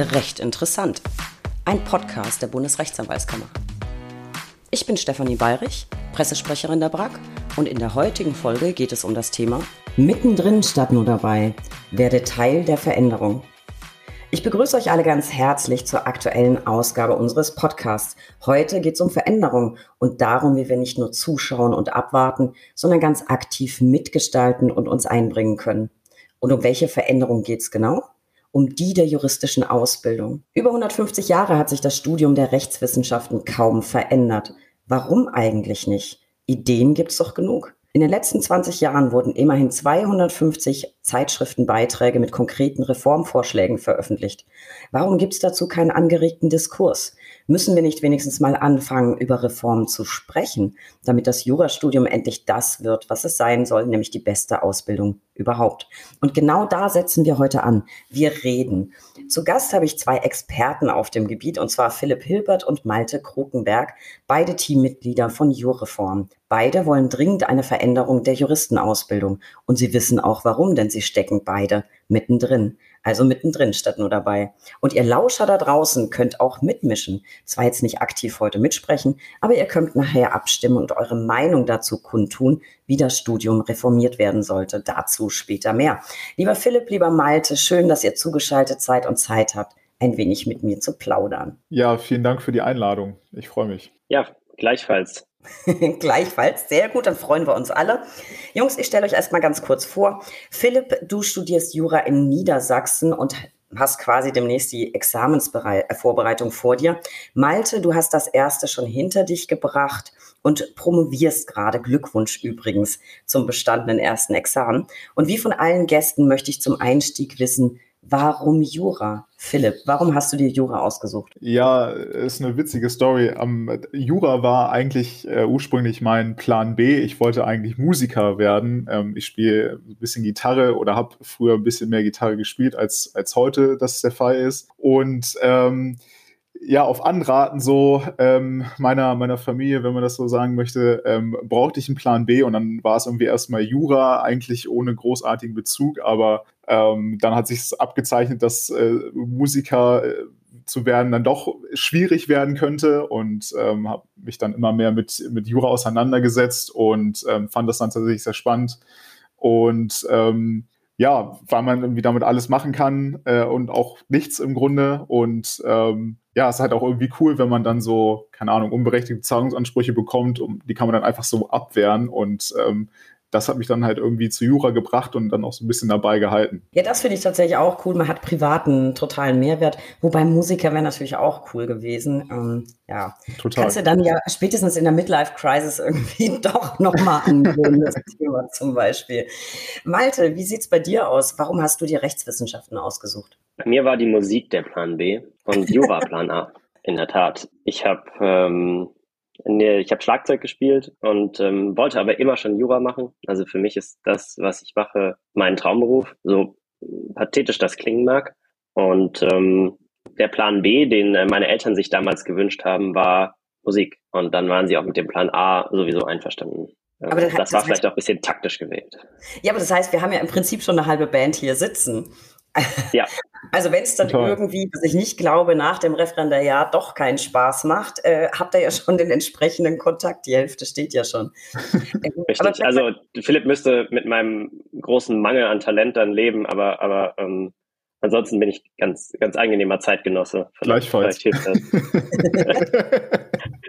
Recht interessant. Ein Podcast der Bundesrechtsanwaltskammer. Ich bin Stefanie Bayrich, Pressesprecherin der BRAG und in der heutigen Folge geht es um das Thema Mittendrin statt nur dabei. Werde Teil der Veränderung. Ich begrüße euch alle ganz herzlich zur aktuellen Ausgabe unseres Podcasts. Heute geht es um Veränderung und darum, wie wir nicht nur zuschauen und abwarten, sondern ganz aktiv mitgestalten und uns einbringen können. Und um welche Veränderung geht es genau? Um die der juristischen Ausbildung. Über 150 Jahre hat sich das Studium der Rechtswissenschaften kaum verändert. Warum eigentlich nicht? Ideen gibt's doch genug. In den letzten 20 Jahren wurden immerhin 250 Zeitschriftenbeiträge mit konkreten Reformvorschlägen veröffentlicht. Warum gibt es dazu keinen angeregten Diskurs? Müssen wir nicht wenigstens mal anfangen, über Reformen zu sprechen, damit das Jurastudium endlich das wird, was es sein soll, nämlich die beste Ausbildung überhaupt? Und genau da setzen wir heute an. Wir reden. Zu Gast habe ich zwei Experten auf dem Gebiet, und zwar Philipp Hilbert und Malte Krukenberg, beide Teammitglieder von Jurreform. Beide wollen dringend eine Veränderung der Juristenausbildung. Und sie wissen auch warum, denn sie stecken beide mittendrin also mittendrin statt nur dabei. Und ihr Lauscher da draußen könnt auch mitmischen. Zwar jetzt nicht aktiv heute mitsprechen, aber ihr könnt nachher abstimmen und eure Meinung dazu kundtun, wie das Studium reformiert werden sollte. Dazu später mehr. Lieber Philipp, lieber Malte, schön, dass ihr zugeschaltet seid und Zeit habt, ein wenig mit mir zu plaudern. Ja, vielen Dank für die Einladung. Ich freue mich. Ja, gleichfalls. Gleichfalls, sehr gut, dann freuen wir uns alle. Jungs, ich stelle euch erstmal ganz kurz vor. Philipp, du studierst Jura in Niedersachsen und hast quasi demnächst die Examensvorbereitung vor dir. Malte, du hast das erste schon hinter dich gebracht und promovierst gerade. Glückwunsch übrigens zum bestandenen ersten Examen. Und wie von allen Gästen möchte ich zum Einstieg wissen, Warum Jura? Philipp, warum hast du dir Jura ausgesucht? Ja, ist eine witzige Story. Um, Jura war eigentlich äh, ursprünglich mein Plan B. Ich wollte eigentlich Musiker werden. Ähm, ich spiele ein bisschen Gitarre oder habe früher ein bisschen mehr Gitarre gespielt, als, als heute das der Fall ist. Und ähm, ja, auf Anraten so ähm, meiner, meiner Familie, wenn man das so sagen möchte, ähm, brauchte ich einen Plan B und dann war es irgendwie erstmal Jura, eigentlich ohne großartigen Bezug, aber ähm, dann hat sich abgezeichnet, dass äh, Musiker äh, zu werden dann doch schwierig werden könnte und ähm, habe mich dann immer mehr mit, mit Jura auseinandergesetzt und ähm, fand das dann tatsächlich sehr spannend und ähm, ja, weil man irgendwie damit alles machen kann äh, und auch nichts im Grunde. Und ähm, ja, es ist halt auch irgendwie cool, wenn man dann so, keine Ahnung, unberechtigte Zahlungsansprüche bekommt, um, die kann man dann einfach so abwehren. Und ähm, das hat mich dann halt irgendwie zu Jura gebracht und dann auch so ein bisschen dabei gehalten. Ja, das finde ich tatsächlich auch cool. Man hat privaten totalen Mehrwert. Wobei Musiker wäre natürlich auch cool gewesen. Ähm, ja, total. Kannst du dann ja spätestens in der Midlife Crisis irgendwie doch nochmal angehen, das Thema zum Beispiel. Malte, wie sieht es bei dir aus? Warum hast du dir Rechtswissenschaften ausgesucht? Bei mir war die Musik der Plan B und Jura Plan A. In der Tat. Ich habe ähm, Nee, ich habe Schlagzeug gespielt und ähm, wollte aber immer schon Jura machen. Also für mich ist das, was ich mache, mein Traumberuf, so pathetisch das klingen mag. Und ähm, der Plan B, den äh, meine Eltern sich damals gewünscht haben, war Musik. Und dann waren sie auch mit dem Plan A sowieso einverstanden. Aber das, das war vielleicht auch ein bisschen taktisch gewählt. Ja, aber das heißt, wir haben ja im Prinzip schon eine halbe Band hier sitzen. Ja. Also wenn es dann Toll. irgendwie, was ich nicht glaube, nach dem Referendariat doch keinen Spaß macht, äh, habt ihr ja schon den entsprechenden Kontakt. Die Hälfte steht ja schon. Richtig. also Philipp müsste mit meinem großen Mangel an Talent dann leben, aber, aber ähm, ansonsten bin ich ganz, ganz angenehmer Zeitgenosse. Gleichfalls.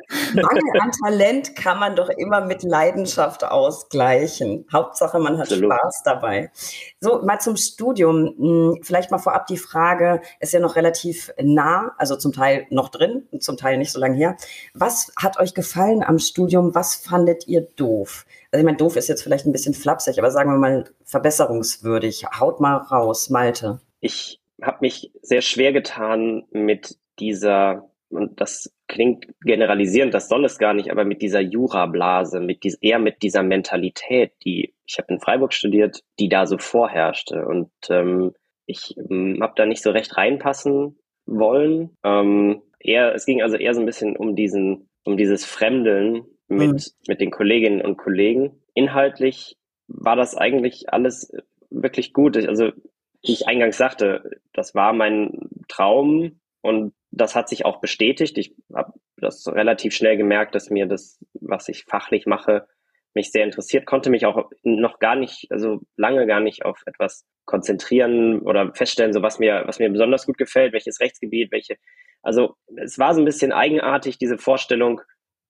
Mangel an Talent kann man doch immer mit Leidenschaft ausgleichen. Hauptsache, man hat Absolut. Spaß dabei. So, mal zum Studium. Hm, vielleicht mal vorab die Frage, ist ja noch relativ nah, also zum Teil noch drin und zum Teil nicht so lange her. Was hat euch gefallen am Studium? Was fandet ihr doof? Also ich meine, doof ist jetzt vielleicht ein bisschen flapsig, aber sagen wir mal verbesserungswürdig. Haut mal raus, Malte. Ich habe mich sehr schwer getan mit dieser und das klingt generalisierend, das soll es gar nicht, aber mit dieser Jurablase, mit dies, eher mit dieser Mentalität, die ich habe in Freiburg studiert, die da so vorherrschte. Und ähm, ich ähm, habe da nicht so recht reinpassen wollen. Ähm, eher, es ging also eher so ein bisschen um diesen, um dieses Fremdeln mit, mhm. mit den Kolleginnen und Kollegen. Inhaltlich war das eigentlich alles wirklich gut. Also wie ich eingangs sagte, das war mein Traum und das hat sich auch bestätigt. Ich habe das relativ schnell gemerkt, dass mir das, was ich fachlich mache, mich sehr interessiert, konnte mich auch noch gar nicht, also lange gar nicht auf etwas konzentrieren oder feststellen, so was mir, was mir besonders gut gefällt, welches Rechtsgebiet, welche, also es war so ein bisschen eigenartig, diese Vorstellung,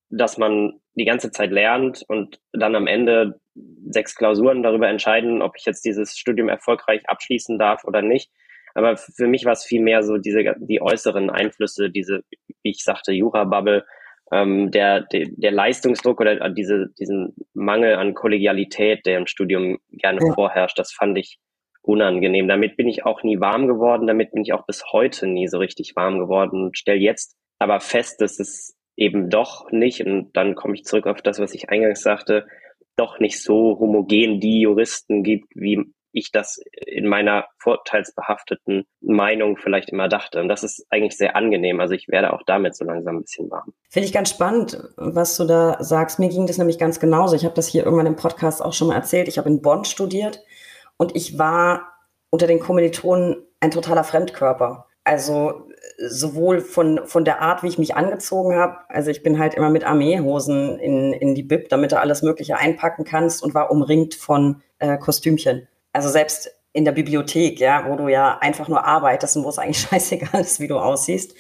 dass man die ganze Zeit lernt und dann am Ende sechs Klausuren darüber entscheiden, ob ich jetzt dieses Studium erfolgreich abschließen darf oder nicht. Aber für mich war es viel mehr so diese, die äußeren Einflüsse, diese, wie ich sagte, Jura-Bubble, ähm, der, der, der Leistungsdruck oder diese, diesen Mangel an Kollegialität, der im Studium gerne ja. vorherrscht, das fand ich unangenehm. Damit bin ich auch nie warm geworden, damit bin ich auch bis heute nie so richtig warm geworden und stelle jetzt aber fest, dass es eben doch nicht, und dann komme ich zurück auf das, was ich eingangs sagte, doch nicht so homogen die Juristen gibt, wie ich das in meiner vorteilsbehafteten Meinung vielleicht immer dachte. Und das ist eigentlich sehr angenehm. Also ich werde auch damit so langsam ein bisschen warm. Finde ich ganz spannend, was du da sagst. Mir ging das nämlich ganz genauso. Ich habe das hier irgendwann im Podcast auch schon mal erzählt. Ich habe in Bonn studiert und ich war unter den Kommilitonen ein totaler Fremdkörper. Also sowohl von, von der Art, wie ich mich angezogen habe. Also ich bin halt immer mit Armeehosen in, in die Bib, damit du alles Mögliche einpacken kannst und war umringt von äh, Kostümchen. Also selbst in der Bibliothek, ja, wo du ja einfach nur arbeitest und wo es eigentlich scheißegal ist, wie du aussiehst.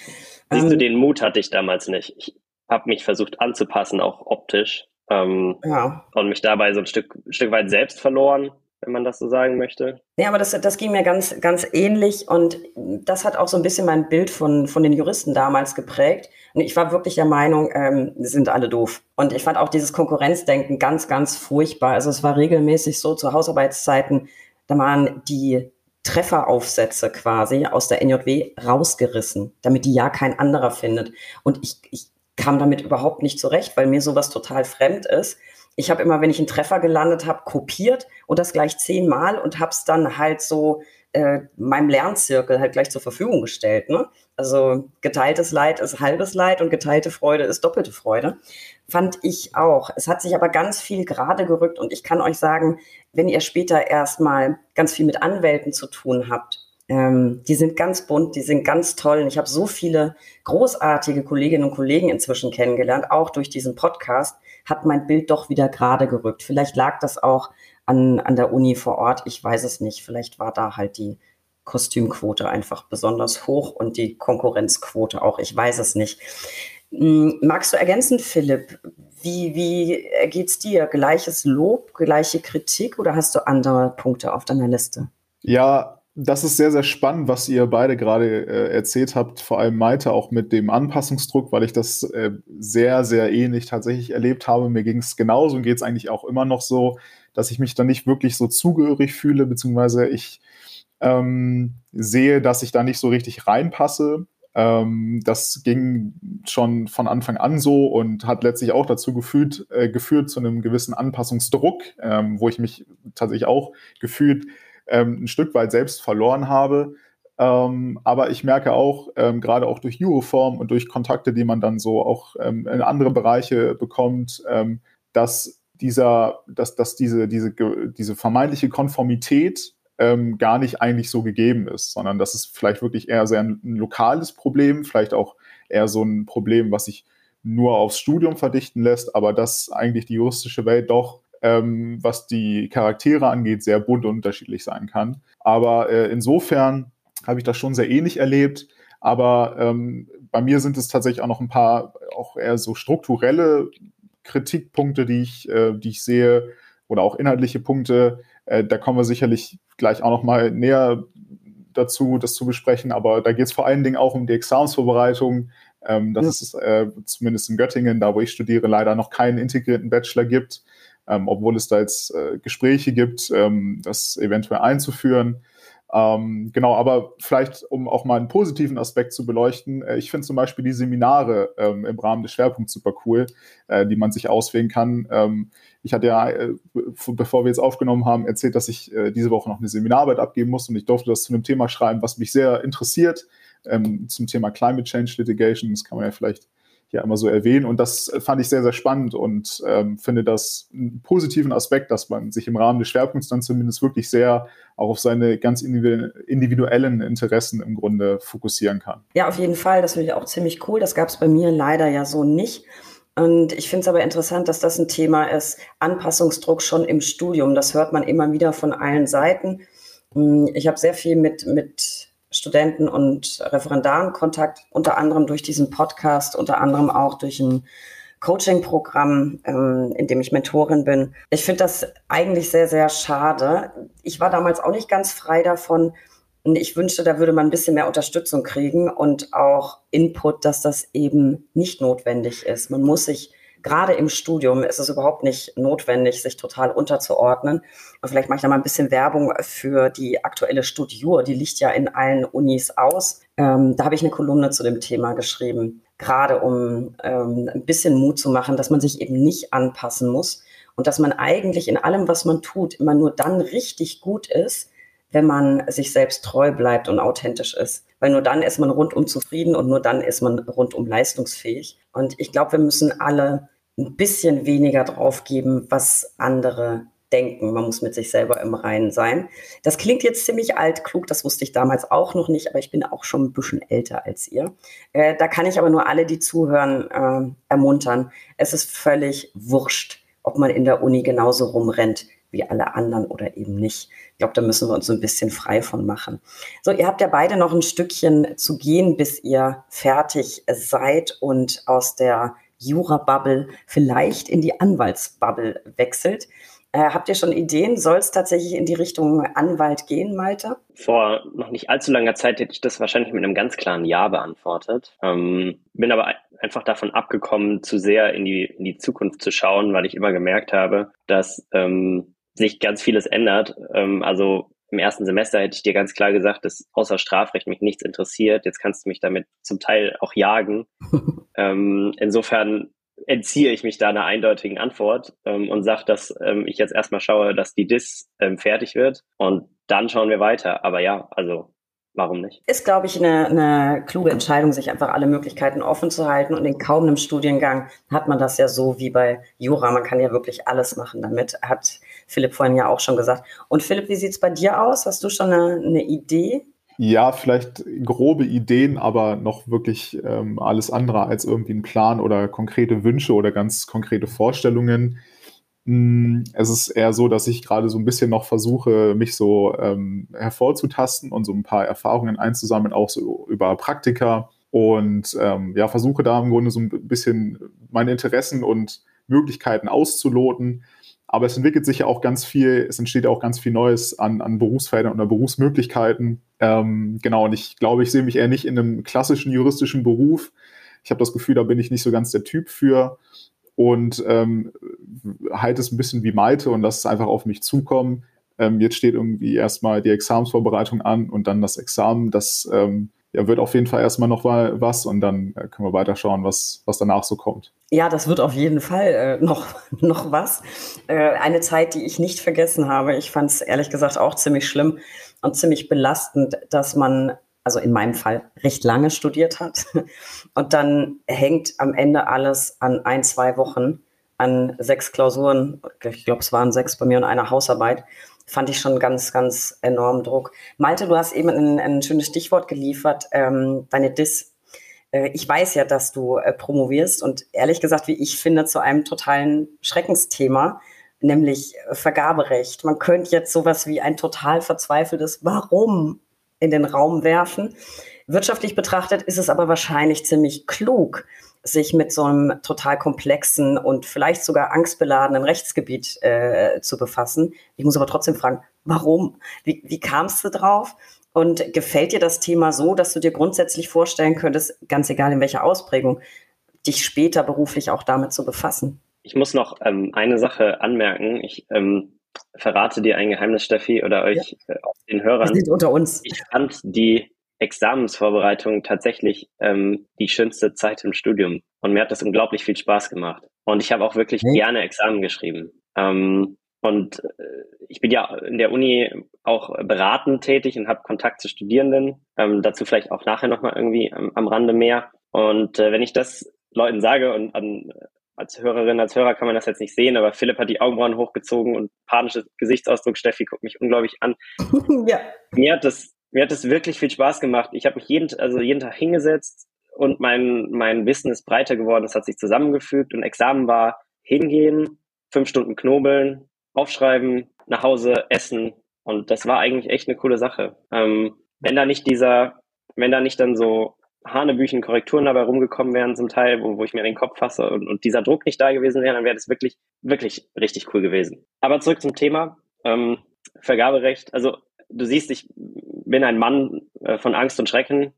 Siehst ähm, du, den Mut hatte ich damals nicht. Ich habe mich versucht anzupassen, auch optisch. Ähm, ja. Und mich dabei so ein Stück, ein Stück weit selbst verloren, wenn man das so sagen möchte. Ja, aber das, das ging mir ganz, ganz ähnlich und das hat auch so ein bisschen mein Bild von, von den Juristen damals geprägt. Und ich war wirklich der Meinung, ähm, sind alle doof. Und ich fand auch dieses Konkurrenzdenken ganz, ganz furchtbar. Also es war regelmäßig so zu Hausarbeitszeiten, da waren die Trefferaufsätze quasi aus der NJW rausgerissen, damit die ja kein anderer findet. Und ich, ich kam damit überhaupt nicht zurecht, weil mir sowas total fremd ist. Ich habe immer, wenn ich einen Treffer gelandet habe, kopiert und das gleich zehnmal und habe es dann halt so äh, meinem Lernzirkel halt gleich zur Verfügung gestellt. Ne? Also geteiltes Leid ist halbes Leid und geteilte Freude ist doppelte Freude. Fand ich auch. Es hat sich aber ganz viel gerade gerückt und ich kann euch sagen, wenn ihr später erstmal ganz viel mit Anwälten zu tun habt, ähm, die sind ganz bunt, die sind ganz toll. Und ich habe so viele großartige Kolleginnen und Kollegen inzwischen kennengelernt, auch durch diesen Podcast hat mein Bild doch wieder gerade gerückt. Vielleicht lag das auch an, an der Uni vor Ort. Ich weiß es nicht. Vielleicht war da halt die Kostümquote einfach besonders hoch und die Konkurrenzquote auch. Ich weiß es nicht. Hm, magst du ergänzen, Philipp? Wie, wie geht's dir? Gleiches Lob, gleiche Kritik oder hast du andere Punkte auf deiner Liste? Ja, das ist sehr, sehr spannend, was ihr beide gerade äh, erzählt habt, vor allem Maite auch mit dem Anpassungsdruck, weil ich das äh, sehr, sehr ähnlich tatsächlich erlebt habe. Mir ging es genauso und geht es eigentlich auch immer noch so dass ich mich dann nicht wirklich so zugehörig fühle, beziehungsweise ich ähm, sehe, dass ich da nicht so richtig reinpasse. Ähm, das ging schon von Anfang an so und hat letztlich auch dazu geführt, äh, geführt zu einem gewissen Anpassungsdruck, ähm, wo ich mich tatsächlich auch gefühlt ähm, ein Stück weit selbst verloren habe. Ähm, aber ich merke auch, ähm, gerade auch durch Juroform und durch Kontakte, die man dann so auch ähm, in andere Bereiche bekommt, ähm, dass dieser, dass, dass diese, diese, diese vermeintliche Konformität ähm, gar nicht eigentlich so gegeben ist, sondern dass es vielleicht wirklich eher sehr ein, ein, lokales Problem, vielleicht auch eher so ein Problem, was sich nur aufs Studium verdichten lässt, aber dass eigentlich die juristische Welt doch, ähm, was die Charaktere angeht, sehr bunt und unterschiedlich sein kann. Aber äh, insofern habe ich das schon sehr ähnlich erlebt. Aber ähm, bei mir sind es tatsächlich auch noch ein paar auch eher so strukturelle Kritikpunkte, die ich, äh, die ich sehe, oder auch inhaltliche Punkte. Äh, da kommen wir sicherlich gleich auch noch mal näher dazu, das zu besprechen. Aber da geht es vor allen Dingen auch um die Examensvorbereitung. Ähm, dass ja. es äh, zumindest in Göttingen, da wo ich studiere, leider noch keinen integrierten Bachelor gibt, ähm, obwohl es da jetzt äh, Gespräche gibt, ähm, das eventuell einzuführen. Ähm, genau, aber vielleicht, um auch mal einen positiven Aspekt zu beleuchten, äh, ich finde zum Beispiel die Seminare ähm, im Rahmen des Schwerpunkts super cool, äh, die man sich auswählen kann. Ähm, ich hatte ja, äh, bevor wir jetzt aufgenommen haben, erzählt, dass ich äh, diese Woche noch eine Seminararbeit abgeben muss und ich durfte das zu einem Thema schreiben, was mich sehr interessiert, ähm, zum Thema Climate Change Litigation. Das kann man ja vielleicht hier immer so erwähnen. Und das fand ich sehr, sehr spannend und ähm, finde das einen positiven Aspekt, dass man sich im Rahmen des Schwerpunkts dann zumindest wirklich sehr auch auf seine ganz individuellen Interessen im Grunde fokussieren kann. Ja, auf jeden Fall. Das finde ich auch ziemlich cool. Das gab es bei mir leider ja so nicht. Und ich finde es aber interessant, dass das ein Thema ist, Anpassungsdruck schon im Studium. Das hört man immer wieder von allen Seiten. Hm, ich habe sehr viel mit, mit Studenten und Referendaren Kontakt, unter anderem durch diesen Podcast, unter anderem auch durch ein Coaching-Programm, ähm, in dem ich Mentorin bin. Ich finde das eigentlich sehr, sehr schade. Ich war damals auch nicht ganz frei davon. Ich wünschte, da würde man ein bisschen mehr Unterstützung kriegen und auch Input, dass das eben nicht notwendig ist. Man muss sich gerade im Studium ist es überhaupt nicht notwendig, sich total unterzuordnen. Und vielleicht mache ich da mal ein bisschen Werbung für die aktuelle Studiur. Die liegt ja in allen Unis aus. Ähm, da habe ich eine Kolumne zu dem Thema geschrieben, gerade um ähm, ein bisschen Mut zu machen, dass man sich eben nicht anpassen muss und dass man eigentlich in allem, was man tut, immer nur dann richtig gut ist, wenn man sich selbst treu bleibt und authentisch ist. Weil nur dann ist man rundum zufrieden und nur dann ist man rundum leistungsfähig. Und ich glaube, wir müssen alle ein bisschen weniger drauf geben, was andere denken. Man muss mit sich selber im Reinen sein. Das klingt jetzt ziemlich altklug, das wusste ich damals auch noch nicht, aber ich bin auch schon ein bisschen älter als ihr. Äh, da kann ich aber nur alle, die zuhören, äh, ermuntern. Es ist völlig wurscht, ob man in der Uni genauso rumrennt wie alle anderen oder eben nicht. Ich glaube, da müssen wir uns so ein bisschen frei von machen. So, ihr habt ja beide noch ein Stückchen zu gehen, bis ihr fertig seid und aus der Jura-Bubble vielleicht in die Anwaltsbubble wechselt. Äh, habt ihr schon Ideen? Soll es tatsächlich in die Richtung Anwalt gehen, Malte? Vor noch nicht allzu langer Zeit hätte ich das wahrscheinlich mit einem ganz klaren Ja beantwortet. Ähm, bin aber einfach davon abgekommen, zu sehr in die, in die Zukunft zu schauen, weil ich immer gemerkt habe, dass ähm, sich ganz vieles ändert. Ähm, also im ersten Semester hätte ich dir ganz klar gesagt, dass außer Strafrecht mich nichts interessiert. Jetzt kannst du mich damit zum Teil auch jagen. ähm, insofern entziehe ich mich da einer eindeutigen Antwort ähm, und sage, dass ähm, ich jetzt erstmal schaue, dass die DIS ähm, fertig wird und dann schauen wir weiter. Aber ja, also Warum nicht? Ist, glaube ich, eine, eine kluge Entscheidung, sich einfach alle Möglichkeiten offen zu halten. Und in kaum einem Studiengang hat man das ja so wie bei Jura. Man kann ja wirklich alles machen damit, hat Philipp vorhin ja auch schon gesagt. Und Philipp, wie sieht es bei dir aus? Hast du schon eine, eine Idee? Ja, vielleicht grobe Ideen, aber noch wirklich ähm, alles andere als irgendwie ein Plan oder konkrete Wünsche oder ganz konkrete Vorstellungen. Mm, es ist eher so, dass ich gerade so ein bisschen noch versuche, mich so ähm, hervorzutasten und so ein paar Erfahrungen einzusammeln, auch so über Praktika. Und ähm, ja, versuche da im Grunde so ein bisschen meine Interessen und Möglichkeiten auszuloten. Aber es entwickelt sich ja auch ganz viel, es entsteht auch ganz viel Neues an, an Berufsfeldern oder Berufsmöglichkeiten. Ähm, genau, und ich glaube, ich sehe mich eher nicht in einem klassischen juristischen Beruf. Ich habe das Gefühl, da bin ich nicht so ganz der Typ für und ähm, halte es ein bisschen wie Malte und lasse es einfach auf mich zukommen. Ähm, jetzt steht irgendwie erstmal die Examensvorbereitung an und dann das Examen. Das ähm, ja, wird auf jeden Fall erstmal noch was und dann äh, können wir weiter schauen, was, was danach so kommt. Ja, das wird auf jeden Fall äh, noch, noch was. Äh, eine Zeit, die ich nicht vergessen habe. Ich fand es ehrlich gesagt auch ziemlich schlimm und ziemlich belastend, dass man also in meinem Fall recht lange studiert hat. Und dann hängt am Ende alles an ein, zwei Wochen, an sechs Klausuren. Ich glaube, es waren sechs bei mir und eine Hausarbeit. Fand ich schon ganz, ganz enormen Druck. Malte, du hast eben ein, ein schönes Stichwort geliefert, ähm, deine Dis. Äh, ich weiß ja, dass du äh, promovierst und ehrlich gesagt, wie ich finde, zu einem totalen Schreckensthema, nämlich Vergaberecht. Man könnte jetzt sowas wie ein total verzweifeltes Warum in den Raum werfen. Wirtschaftlich betrachtet ist es aber wahrscheinlich ziemlich klug, sich mit so einem total komplexen und vielleicht sogar angstbeladenen Rechtsgebiet äh, zu befassen. Ich muss aber trotzdem fragen, warum? Wie, wie kamst du drauf? Und gefällt dir das Thema so, dass du dir grundsätzlich vorstellen könntest, ganz egal in welcher Ausprägung, dich später beruflich auch damit zu befassen? Ich muss noch ähm, eine Sache anmerken. Ich ähm, verrate dir ein Geheimnis, Steffi, oder euch ja. äh, den Hörern. Sind unter uns. Ich fand die Examensvorbereitung tatsächlich ähm, die schönste Zeit im Studium. Und mir hat das unglaublich viel Spaß gemacht. Und ich habe auch wirklich okay. gerne Examen geschrieben. Ähm, und äh, ich bin ja in der Uni auch beratend tätig und habe Kontakt zu Studierenden. Ähm, dazu vielleicht auch nachher nochmal irgendwie am, am Rande mehr. Und äh, wenn ich das Leuten sage und an, als Hörerin, als Hörer kann man das jetzt nicht sehen, aber Philipp hat die Augenbrauen hochgezogen und panischer Gesichtsausdruck. Steffi guckt mich unglaublich an. ja. Mir hat das, mir hat das wirklich viel Spaß gemacht. Ich habe mich jeden, also jeden Tag hingesetzt und mein, mein Wissen ist breiter geworden. Es hat sich zusammengefügt und Examen war hingehen, fünf Stunden knobeln, aufschreiben, nach Hause essen. Und das war eigentlich echt eine coole Sache. Ähm, wenn da nicht dieser, wenn da nicht dann so Hanebüchen Korrekturen dabei rumgekommen wären zum Teil, wo, wo ich mir den Kopf fasse und, und dieser Druck nicht da gewesen wäre, dann wäre das wirklich, wirklich richtig cool gewesen. Aber zurück zum Thema. Ähm, Vergaberecht. Also du siehst, ich bin ein Mann äh, von Angst und Schrecken.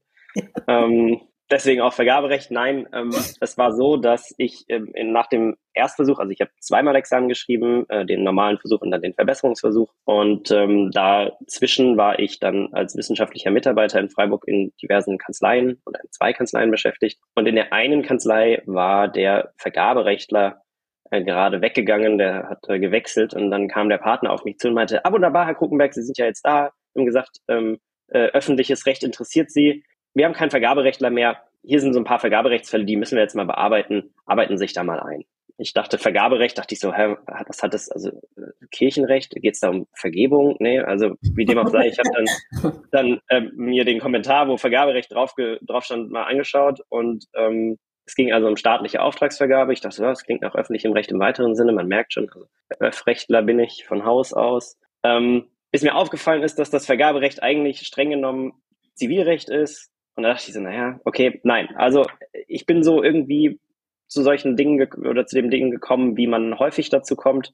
ähm, deswegen auch Vergaberecht. Nein, ähm, es war so, dass ich ähm, nach dem Erstversuch, also ich habe zweimal Examen geschrieben, äh, den normalen Versuch und dann den Verbesserungsversuch. Und ähm, dazwischen war ich dann als wissenschaftlicher Mitarbeiter in Freiburg in diversen Kanzleien oder in zwei Kanzleien beschäftigt. Und in der einen Kanzlei war der Vergaberechtler äh, gerade weggegangen, der hat äh, gewechselt und dann kam der Partner auf mich zu und meinte, ah wunderbar, Herr Krukenberg, Sie sind ja jetzt da. Haben gesagt, ähm, äh, öffentliches Recht interessiert Sie wir haben keinen Vergaberechtler mehr. Hier sind so ein paar Vergaberechtsfälle, die müssen wir jetzt mal bearbeiten. Arbeiten sich da mal ein. Ich dachte, Vergaberecht, dachte ich so, hä, was hat das, also äh, Kirchenrecht, geht es da um Vergebung? Nee, also wie dem auch sei, ich habe dann, dann äh, mir den Kommentar, wo Vergaberecht drauf, drauf stand, mal angeschaut und ähm, es ging also um staatliche Auftragsvergabe. Ich dachte, so, das klingt nach öffentlichem Recht im weiteren Sinne, man merkt schon, also Öffrechtler bin ich von Haus aus. Ähm, bis mir aufgefallen ist, dass das Vergaberecht eigentlich streng genommen Zivilrecht ist, und da dachte ich so, naja, okay, nein. Also ich bin so irgendwie zu solchen Dingen oder zu dem Dingen gekommen, wie man häufig dazu kommt,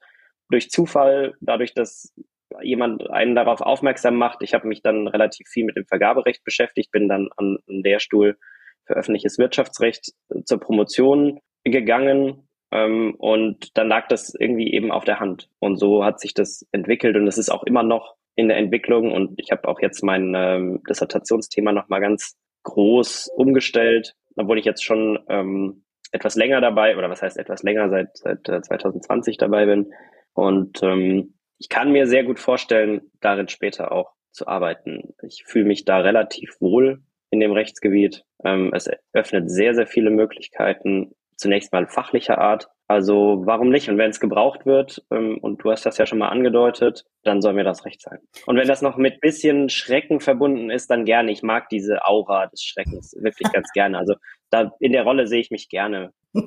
durch Zufall, dadurch, dass jemand einen darauf aufmerksam macht. Ich habe mich dann relativ viel mit dem Vergaberecht beschäftigt, bin dann an den Lehrstuhl für öffentliches Wirtschaftsrecht zur Promotion gegangen ähm, und dann lag das irgendwie eben auf der Hand. Und so hat sich das entwickelt und es ist auch immer noch in der Entwicklung und ich habe auch jetzt mein ähm, Dissertationsthema nochmal ganz groß umgestellt, obwohl ich jetzt schon ähm, etwas länger dabei, oder was heißt etwas länger, seit, seit 2020 äh, dabei bin. Und ähm, ich kann mir sehr gut vorstellen, darin später auch zu arbeiten. Ich fühle mich da relativ wohl in dem Rechtsgebiet. Ähm, es öffnet sehr, sehr viele Möglichkeiten, zunächst mal fachlicher Art, also warum nicht? Und wenn es gebraucht wird, ähm, und du hast das ja schon mal angedeutet, dann soll mir das recht sein. Und wenn das noch mit bisschen Schrecken verbunden ist, dann gerne. Ich mag diese Aura des Schreckens wirklich ganz gerne. Also da in der Rolle sehe ich mich gerne.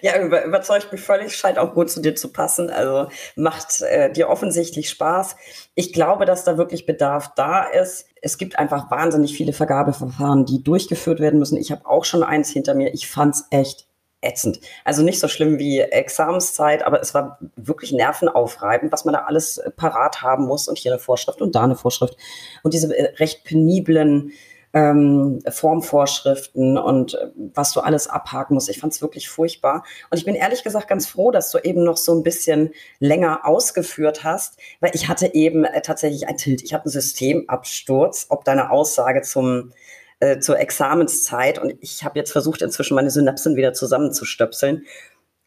Ja, über, überzeugt mich völlig, scheint auch gut zu dir zu passen. Also macht äh, dir offensichtlich Spaß. Ich glaube, dass da wirklich Bedarf da ist. Es gibt einfach wahnsinnig viele Vergabeverfahren, die durchgeführt werden müssen. Ich habe auch schon eins hinter mir. Ich fand's echt ätzend. Also nicht so schlimm wie Examenszeit, aber es war wirklich nervenaufreibend, was man da alles äh, parat haben muss und hier eine Vorschrift und da eine Vorschrift und diese äh, recht peniblen ähm, Formvorschriften und äh, was du alles abhaken musst. Ich fand es wirklich furchtbar. Und ich bin ehrlich gesagt ganz froh, dass du eben noch so ein bisschen länger ausgeführt hast, weil ich hatte eben tatsächlich ein Tilt. Ich habe einen Systemabsturz, ob deine Aussage zum äh, zur Examenszeit und ich habe jetzt versucht, inzwischen meine Synapsen wieder zusammenzustöpseln.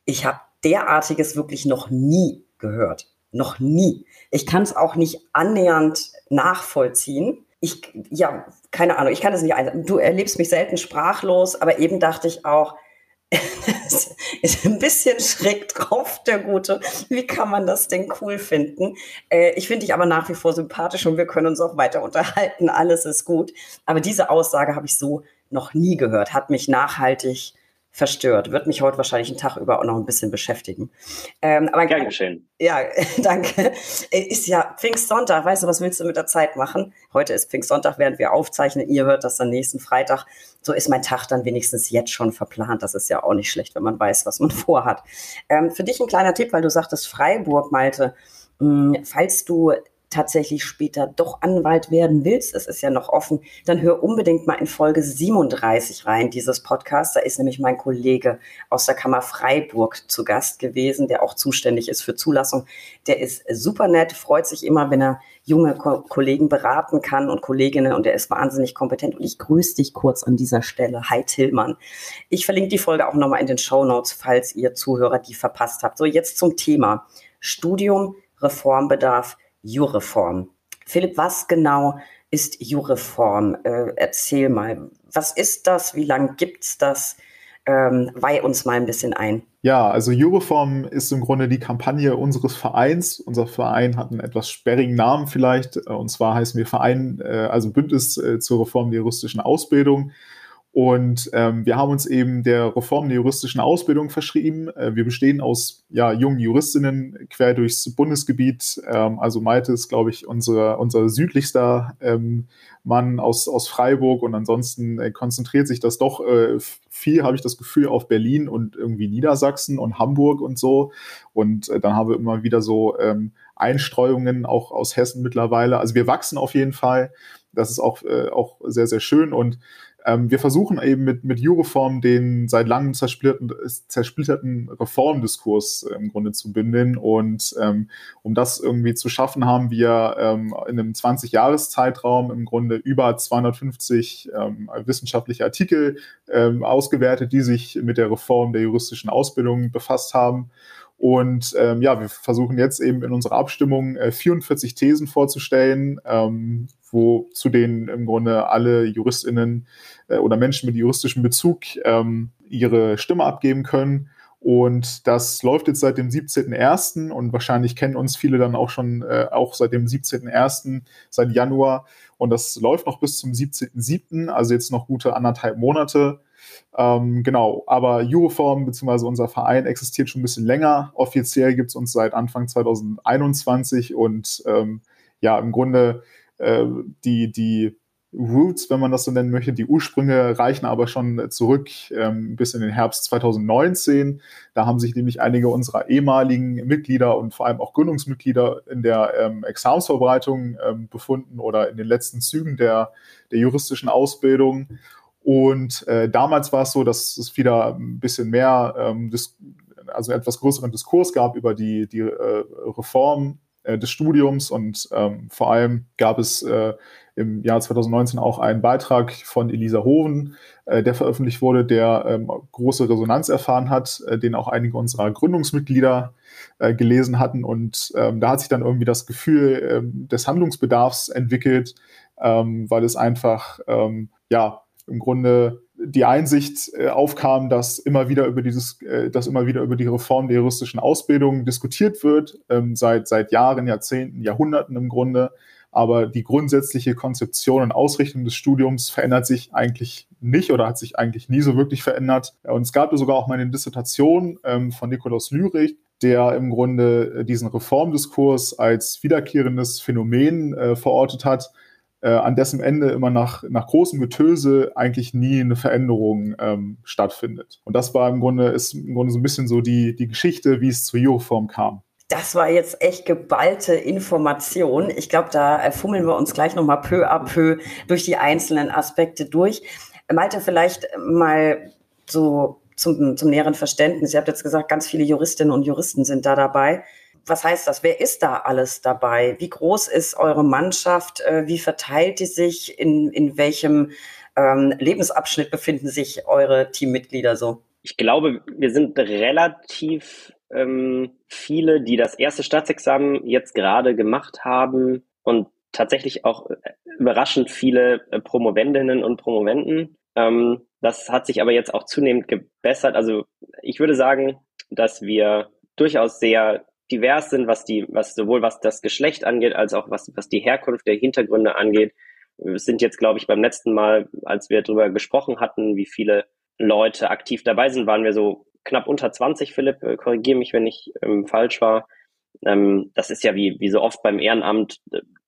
Ich habe derartiges wirklich noch nie gehört. Noch nie. Ich kann es auch nicht annähernd nachvollziehen. Ich, ja, keine Ahnung, ich kann es nicht ein. Du erlebst mich selten sprachlos, aber eben dachte ich auch, ist ein bisschen schräg drauf, der Gute. Wie kann man das denn cool finden? Äh, ich finde dich aber nach wie vor sympathisch und wir können uns auch weiter unterhalten. Alles ist gut. Aber diese Aussage habe ich so noch nie gehört, hat mich nachhaltig verstört. Wird mich heute wahrscheinlich einen Tag über auch noch ein bisschen beschäftigen. Ähm, aber Gern geschehen. Ja, danke. Ist ja Pfingstsonntag. Weißt du, was willst du mit der Zeit machen? Heute ist Pfingstsonntag, während wir aufzeichnen. Ihr hört das dann nächsten Freitag. So ist mein Tag dann wenigstens jetzt schon verplant. Das ist ja auch nicht schlecht, wenn man weiß, was man vorhat. Ähm, für dich ein kleiner Tipp, weil du sagtest Freiburg, Malte. Mh, hm, falls du tatsächlich später doch Anwalt werden willst, es ist ja noch offen, dann hör unbedingt mal in Folge 37 rein, dieses Podcast. Da ist nämlich mein Kollege aus der Kammer Freiburg zu Gast gewesen, der auch zuständig ist für Zulassung. Der ist super nett, freut sich immer, wenn er junge Ko Kollegen beraten kann und Kolleginnen und er ist wahnsinnig kompetent. Und ich grüße dich kurz an dieser Stelle. Hi Tillmann. Ich verlinke die Folge auch nochmal in den Show Notes, falls ihr Zuhörer die verpasst habt. So, jetzt zum Thema Studium, Reformbedarf, Jureform. Philipp, was genau ist Jureform? Äh, erzähl mal, was ist das? Wie lange gibt's das? Ähm, weih uns mal ein bisschen ein. Ja, also Jureform ist im Grunde die Kampagne unseres Vereins. Unser Verein hat einen etwas sperrigen Namen vielleicht. Und zwar heißen wir Verein, äh, also Bündnis äh, zur Reform der juristischen Ausbildung. Und ähm, wir haben uns eben der Reform der juristischen Ausbildung verschrieben. Äh, wir bestehen aus ja, jungen Juristinnen quer durchs Bundesgebiet. Ähm, also Malte ist, glaube ich, unsere, unser südlichster ähm, Mann aus, aus Freiburg. Und ansonsten äh, konzentriert sich das doch äh, viel, habe ich das Gefühl, auf Berlin und irgendwie Niedersachsen und Hamburg und so. Und äh, dann haben wir immer wieder so ähm, Einstreuungen auch aus Hessen mittlerweile. Also wir wachsen auf jeden Fall. Das ist auch, äh, auch sehr, sehr schön. Und wir versuchen eben mit, mit Jureform den seit langem zersplitterten, zersplitterten Reformdiskurs äh, im Grunde zu bündeln. Und ähm, um das irgendwie zu schaffen, haben wir ähm, in einem 20-Jahres-Zeitraum im Grunde über 250 ähm, wissenschaftliche Artikel ähm, ausgewertet, die sich mit der Reform der juristischen Ausbildung befasst haben. Und ähm, ja, wir versuchen jetzt eben in unserer Abstimmung äh, 44 Thesen vorzustellen, ähm, wo zu denen im Grunde alle JuristInnen äh, oder Menschen mit juristischem Bezug ähm, ihre Stimme abgeben können. Und das läuft jetzt seit dem 17.01. und wahrscheinlich kennen uns viele dann auch schon äh, auch seit dem 17.01., seit Januar. Und das läuft noch bis zum 17.07., also jetzt noch gute anderthalb Monate. Ähm, genau, aber Euroform bzw. unser Verein existiert schon ein bisschen länger. Offiziell gibt es uns seit Anfang 2021 und ähm, ja, im Grunde äh, die, die Roots, wenn man das so nennen möchte, die Ursprünge reichen aber schon zurück ähm, bis in den Herbst 2019. Da haben sich nämlich einige unserer ehemaligen Mitglieder und vor allem auch Gründungsmitglieder in der ähm, Examensvorbereitung ähm, befunden oder in den letzten Zügen der, der juristischen Ausbildung. Und äh, damals war es so, dass es wieder ein bisschen mehr, ähm, also etwas größeren Diskurs gab über die, die äh, Reform äh, des Studiums. Und ähm, vor allem gab es äh, im Jahr 2019 auch einen Beitrag von Elisa Hoven, äh, der veröffentlicht wurde, der ähm, große Resonanz erfahren hat, äh, den auch einige unserer Gründungsmitglieder gelesen hatten. Und ähm, da hat sich dann irgendwie das Gefühl ähm, des Handlungsbedarfs entwickelt, weil es einfach ja im Grunde die Einsicht äh, aufkam, dass immer wieder über dieses, äh, dass immer wieder über die Reform der juristischen Ausbildung diskutiert wird, ähm, seit, seit Jahren, Jahrzehnten, Jahrhunderten im Grunde. Aber die grundsätzliche Konzeption und Ausrichtung des Studiums verändert sich eigentlich nicht oder hat sich eigentlich nie so wirklich verändert. Und es gab sogar auch mal eine Dissertation ähm, von Nikolaus Lürich, der im Grunde äh, diesen Reformdiskurs als wiederkehrendes Phänomen äh, verortet hat, äh, an dessen Ende immer nach, nach großem Getöse eigentlich nie eine Veränderung ähm, stattfindet. Und das war im Grunde, ist im Grunde so ein bisschen so die, die Geschichte, wie es zur Euroform kam. Das war jetzt echt geballte Information. Ich glaube, da fummeln wir uns gleich nochmal peu à peu durch die einzelnen Aspekte durch. Malte, vielleicht mal so zum, zum näheren Verständnis. Ihr habt jetzt gesagt, ganz viele Juristinnen und Juristen sind da dabei was heißt das? Wer ist da alles dabei? Wie groß ist eure Mannschaft? Äh, wie verteilt die sich? In, in welchem ähm, Lebensabschnitt befinden sich eure Teammitglieder so? Ich glaube, wir sind relativ ähm, viele, die das erste Staatsexamen jetzt gerade gemacht haben und tatsächlich auch äh, überraschend viele äh, Promovendinnen und Promovenden. Ähm, das hat sich aber jetzt auch zunehmend gebessert. Also ich würde sagen, dass wir durchaus sehr divers sind, was die, was sowohl was das Geschlecht angeht, als auch was, was die Herkunft der Hintergründe angeht. Wir sind jetzt, glaube ich, beim letzten Mal, als wir darüber gesprochen hatten, wie viele Leute aktiv dabei sind, waren wir so knapp unter 20, Philipp, äh, korrigiere mich, wenn ich ähm, falsch war. Ähm, das ist ja wie, wie so oft beim Ehrenamt,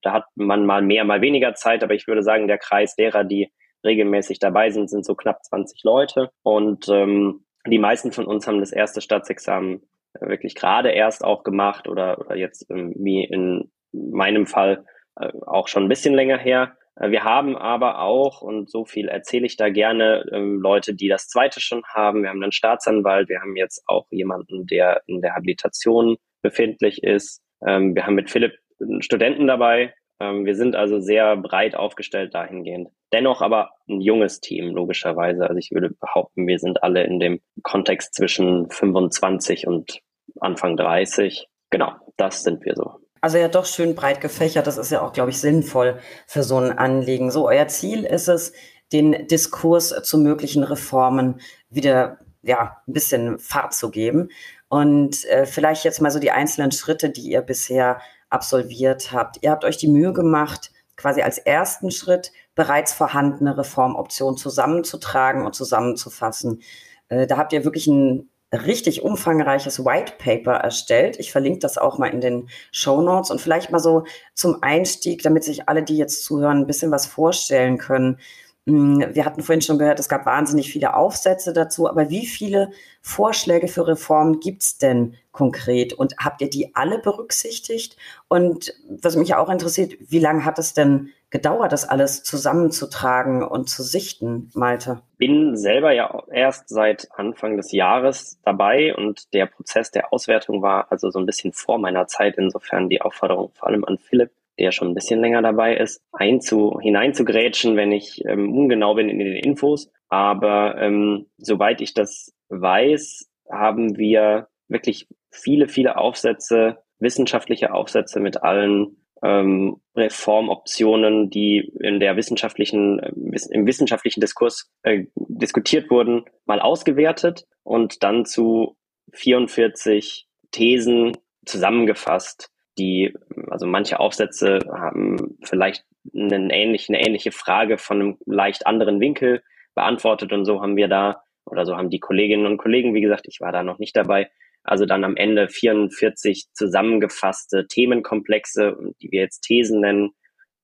da hat man mal mehr, mal weniger Zeit, aber ich würde sagen, der Kreis derer, die regelmäßig dabei sind, sind so knapp 20 Leute. Und ähm, die meisten von uns haben das erste Staatsexamen wirklich gerade erst auch gemacht oder, oder jetzt wie in meinem Fall äh, auch schon ein bisschen länger her. Äh, wir haben aber auch, und so viel erzähle ich da gerne, ähm, Leute, die das zweite schon haben. Wir haben einen Staatsanwalt, wir haben jetzt auch jemanden, der in der Habilitation befindlich ist. Ähm, wir haben mit Philipp einen Studenten dabei. Ähm, wir sind also sehr breit aufgestellt dahingehend. Dennoch aber ein junges Team, logischerweise. Also ich würde behaupten, wir sind alle in dem Kontext zwischen 25 und Anfang 30. Genau, das sind wir so. Also ja, doch schön breit gefächert. Das ist ja auch, glaube ich, sinnvoll für so ein Anliegen. So, euer Ziel ist es, den Diskurs zu möglichen Reformen wieder ja, ein bisschen Fahrt zu geben. Und äh, vielleicht jetzt mal so die einzelnen Schritte, die ihr bisher absolviert habt. Ihr habt euch die Mühe gemacht, quasi als ersten Schritt bereits vorhandene Reformoptionen zusammenzutragen und zusammenzufassen. Äh, da habt ihr wirklich ein richtig umfangreiches White Paper erstellt. Ich verlinke das auch mal in den Show Notes und vielleicht mal so zum Einstieg, damit sich alle, die jetzt zuhören, ein bisschen was vorstellen können. Hm, wir hatten vorhin schon gehört, es gab wahnsinnig viele Aufsätze dazu, aber wie viele Vorschläge für Reformen gibt's denn konkret? Und habt ihr die alle berücksichtigt? Und was mich auch interessiert, wie lange hat es denn gedauert, das alles zusammenzutragen und zu sichten, Malte? Bin selber ja erst seit Anfang des Jahres dabei und der Prozess der Auswertung war also so ein bisschen vor meiner Zeit. Insofern die Aufforderung vor allem an Philipp, der schon ein bisschen länger dabei ist, einzu, hineinzugrätschen, wenn ich ähm, ungenau bin in den Infos. Aber ähm, soweit ich das weiß, haben wir wirklich viele, viele Aufsätze, wissenschaftliche Aufsätze mit allen ähm, Reformoptionen, die in der wissenschaftlichen, äh, im wissenschaftlichen Diskurs äh, diskutiert wurden, mal ausgewertet und dann zu 44 Thesen zusammengefasst, die, also manche Aufsätze haben vielleicht einen ähnlichen, eine ähnliche Frage von einem leicht anderen Winkel beantwortet und so haben wir da, oder so haben die Kolleginnen und Kollegen, wie gesagt, ich war da noch nicht dabei, also dann am Ende 44 zusammengefasste Themenkomplexe, die wir jetzt Thesen nennen,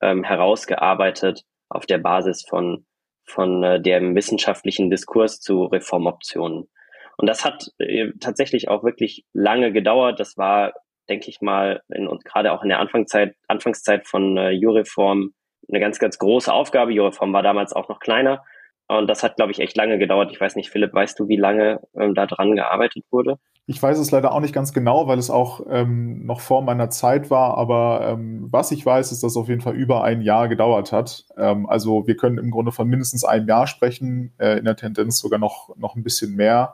ähm, herausgearbeitet auf der Basis von, von äh, dem wissenschaftlichen Diskurs zu Reformoptionen. Und das hat äh, tatsächlich auch wirklich lange gedauert. Das war denke ich mal, in, und gerade auch in der Anfangszeit, Anfangszeit von äh, Jureform eine ganz, ganz große Aufgabe. Jureform war damals auch noch kleiner. Und das hat, glaube ich, echt lange gedauert. Ich weiß nicht, Philipp, weißt du, wie lange ähm, da dran gearbeitet wurde? Ich weiß es leider auch nicht ganz genau, weil es auch ähm, noch vor meiner Zeit war. Aber ähm, was ich weiß, ist, dass es auf jeden Fall über ein Jahr gedauert hat. Ähm, also wir können im Grunde von mindestens einem Jahr sprechen, äh, in der Tendenz sogar noch, noch ein bisschen mehr.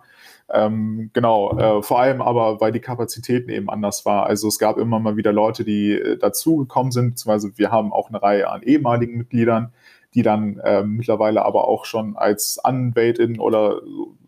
Ähm, genau, äh, vor allem aber, weil die Kapazitäten eben anders war. Also es gab immer mal wieder Leute, die äh, dazugekommen sind, beziehungsweise wir haben auch eine Reihe an ehemaligen Mitgliedern, die dann äh, mittlerweile aber auch schon als Anwältin oder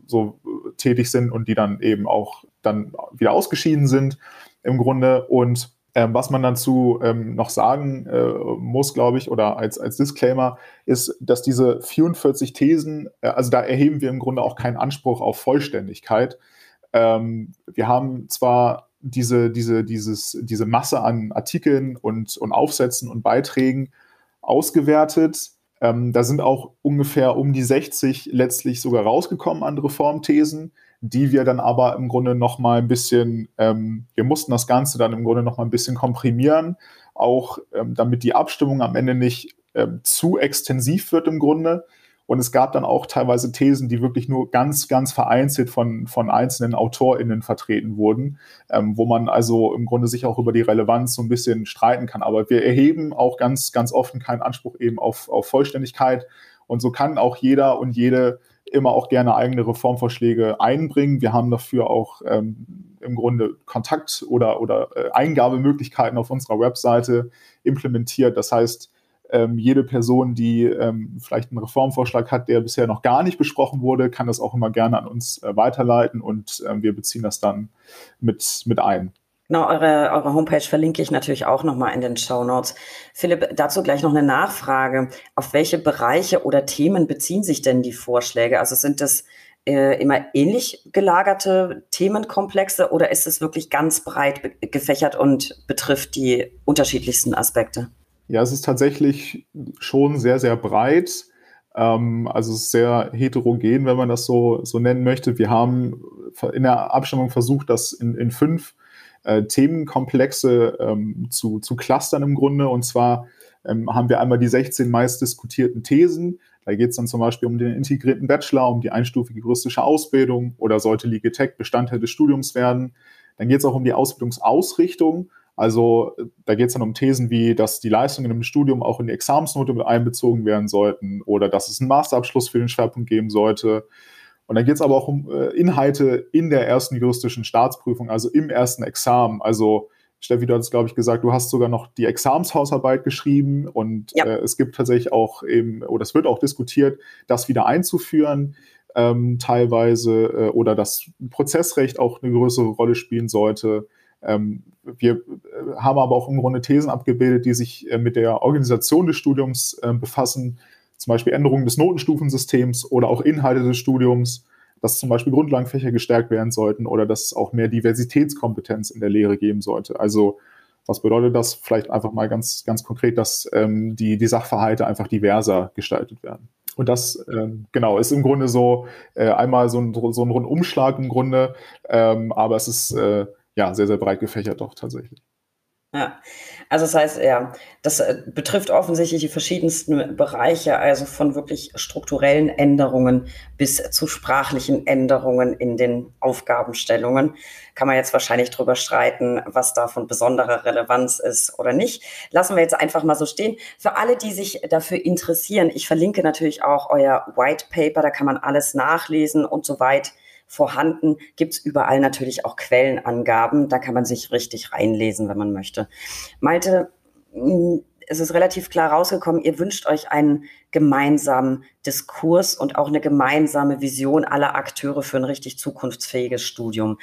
so, so tätig sind und die dann eben auch dann wieder ausgeschieden sind im Grunde. Und ähm, was man dazu ähm, noch sagen äh, muss, glaube ich, oder als, als Disclaimer, ist, dass diese 44 Thesen, äh, also da erheben wir im Grunde auch keinen Anspruch auf Vollständigkeit. Ähm, wir haben zwar diese, diese, dieses, diese Masse an Artikeln und, und Aufsätzen und Beiträgen ausgewertet. Ähm, da sind auch ungefähr um die 60 letztlich sogar rausgekommen an Reformthesen die wir dann aber im Grunde noch mal ein bisschen, ähm, wir mussten das Ganze dann im Grunde noch mal ein bisschen komprimieren, auch ähm, damit die Abstimmung am Ende nicht ähm, zu extensiv wird im Grunde. Und es gab dann auch teilweise Thesen, die wirklich nur ganz, ganz vereinzelt von, von einzelnen AutorInnen vertreten wurden, ähm, wo man also im Grunde sich auch über die Relevanz so ein bisschen streiten kann. Aber wir erheben auch ganz, ganz offen keinen Anspruch eben auf, auf Vollständigkeit. Und so kann auch jeder und jede immer auch gerne eigene Reformvorschläge einbringen. Wir haben dafür auch ähm, im Grunde Kontakt- oder, oder äh, Eingabemöglichkeiten auf unserer Webseite implementiert. Das heißt, ähm, jede Person, die ähm, vielleicht einen Reformvorschlag hat, der bisher noch gar nicht besprochen wurde, kann das auch immer gerne an uns äh, weiterleiten und äh, wir beziehen das dann mit, mit ein. Genau, eure, eure Homepage verlinke ich natürlich auch nochmal in den Show Notes. Philipp, dazu gleich noch eine Nachfrage. Auf welche Bereiche oder Themen beziehen sich denn die Vorschläge? Also sind das äh, immer ähnlich gelagerte Themenkomplexe oder ist es wirklich ganz breit gefächert und betrifft die unterschiedlichsten Aspekte? Ja, es ist tatsächlich schon sehr, sehr breit. Ähm, also es ist sehr heterogen, wenn man das so, so nennen möchte. Wir haben in der Abstimmung versucht, das in, in fünf äh, Themenkomplexe ähm, zu, zu clustern im Grunde. Und zwar ähm, haben wir einmal die 16 meist diskutierten Thesen. Da geht es dann zum Beispiel um den integrierten Bachelor, um die einstufige juristische Ausbildung oder sollte Legal Tech Bestandteil des Studiums werden. Dann geht es auch um die Ausbildungsausrichtung. Also da geht es dann um Thesen wie, dass die Leistungen im Studium auch in die Examensnote mit einbezogen werden sollten oder dass es einen Masterabschluss für den Schwerpunkt geben sollte und dann geht es aber auch um äh, Inhalte in der ersten juristischen Staatsprüfung, also im ersten Examen. Also Steffi, du hast, glaube ich, gesagt, du hast sogar noch die Examshausarbeit geschrieben und ja. äh, es gibt tatsächlich auch eben, oder es wird auch diskutiert, das wieder einzuführen, ähm, teilweise, äh, oder das Prozessrecht auch eine größere Rolle spielen sollte. Ähm, wir äh, haben aber auch im Grunde Thesen abgebildet, die sich äh, mit der Organisation des Studiums äh, befassen, zum Beispiel Änderungen des Notenstufensystems oder auch Inhalte des Studiums dass zum Beispiel Grundlagenfächer gestärkt werden sollten oder dass es auch mehr Diversitätskompetenz in der Lehre geben sollte. Also was bedeutet das? Vielleicht einfach mal ganz, ganz konkret, dass ähm, die, die Sachverhalte einfach diverser gestaltet werden. Und das, ähm, genau, ist im Grunde so äh, einmal so ein, so ein Rundumschlag im Grunde, ähm, aber es ist äh, ja sehr, sehr breit gefächert doch tatsächlich. Ja, also das heißt, ja, das äh, betrifft offensichtlich die verschiedensten Bereiche, also von wirklich strukturellen Änderungen bis zu sprachlichen Änderungen in den Aufgabenstellungen. Kann man jetzt wahrscheinlich drüber streiten, was da von besonderer Relevanz ist oder nicht. Lassen wir jetzt einfach mal so stehen. Für alle, die sich dafür interessieren, ich verlinke natürlich auch euer White Paper, da kann man alles nachlesen und so weiter vorhanden. Gibt es überall natürlich auch Quellenangaben. Da kann man sich richtig reinlesen, wenn man möchte. Malte, hm, es ist relativ klar rausgekommen, ihr wünscht euch einen gemeinsamen Diskurs und auch eine gemeinsame Vision aller Akteure für ein richtig zukunftsfähiges Studium.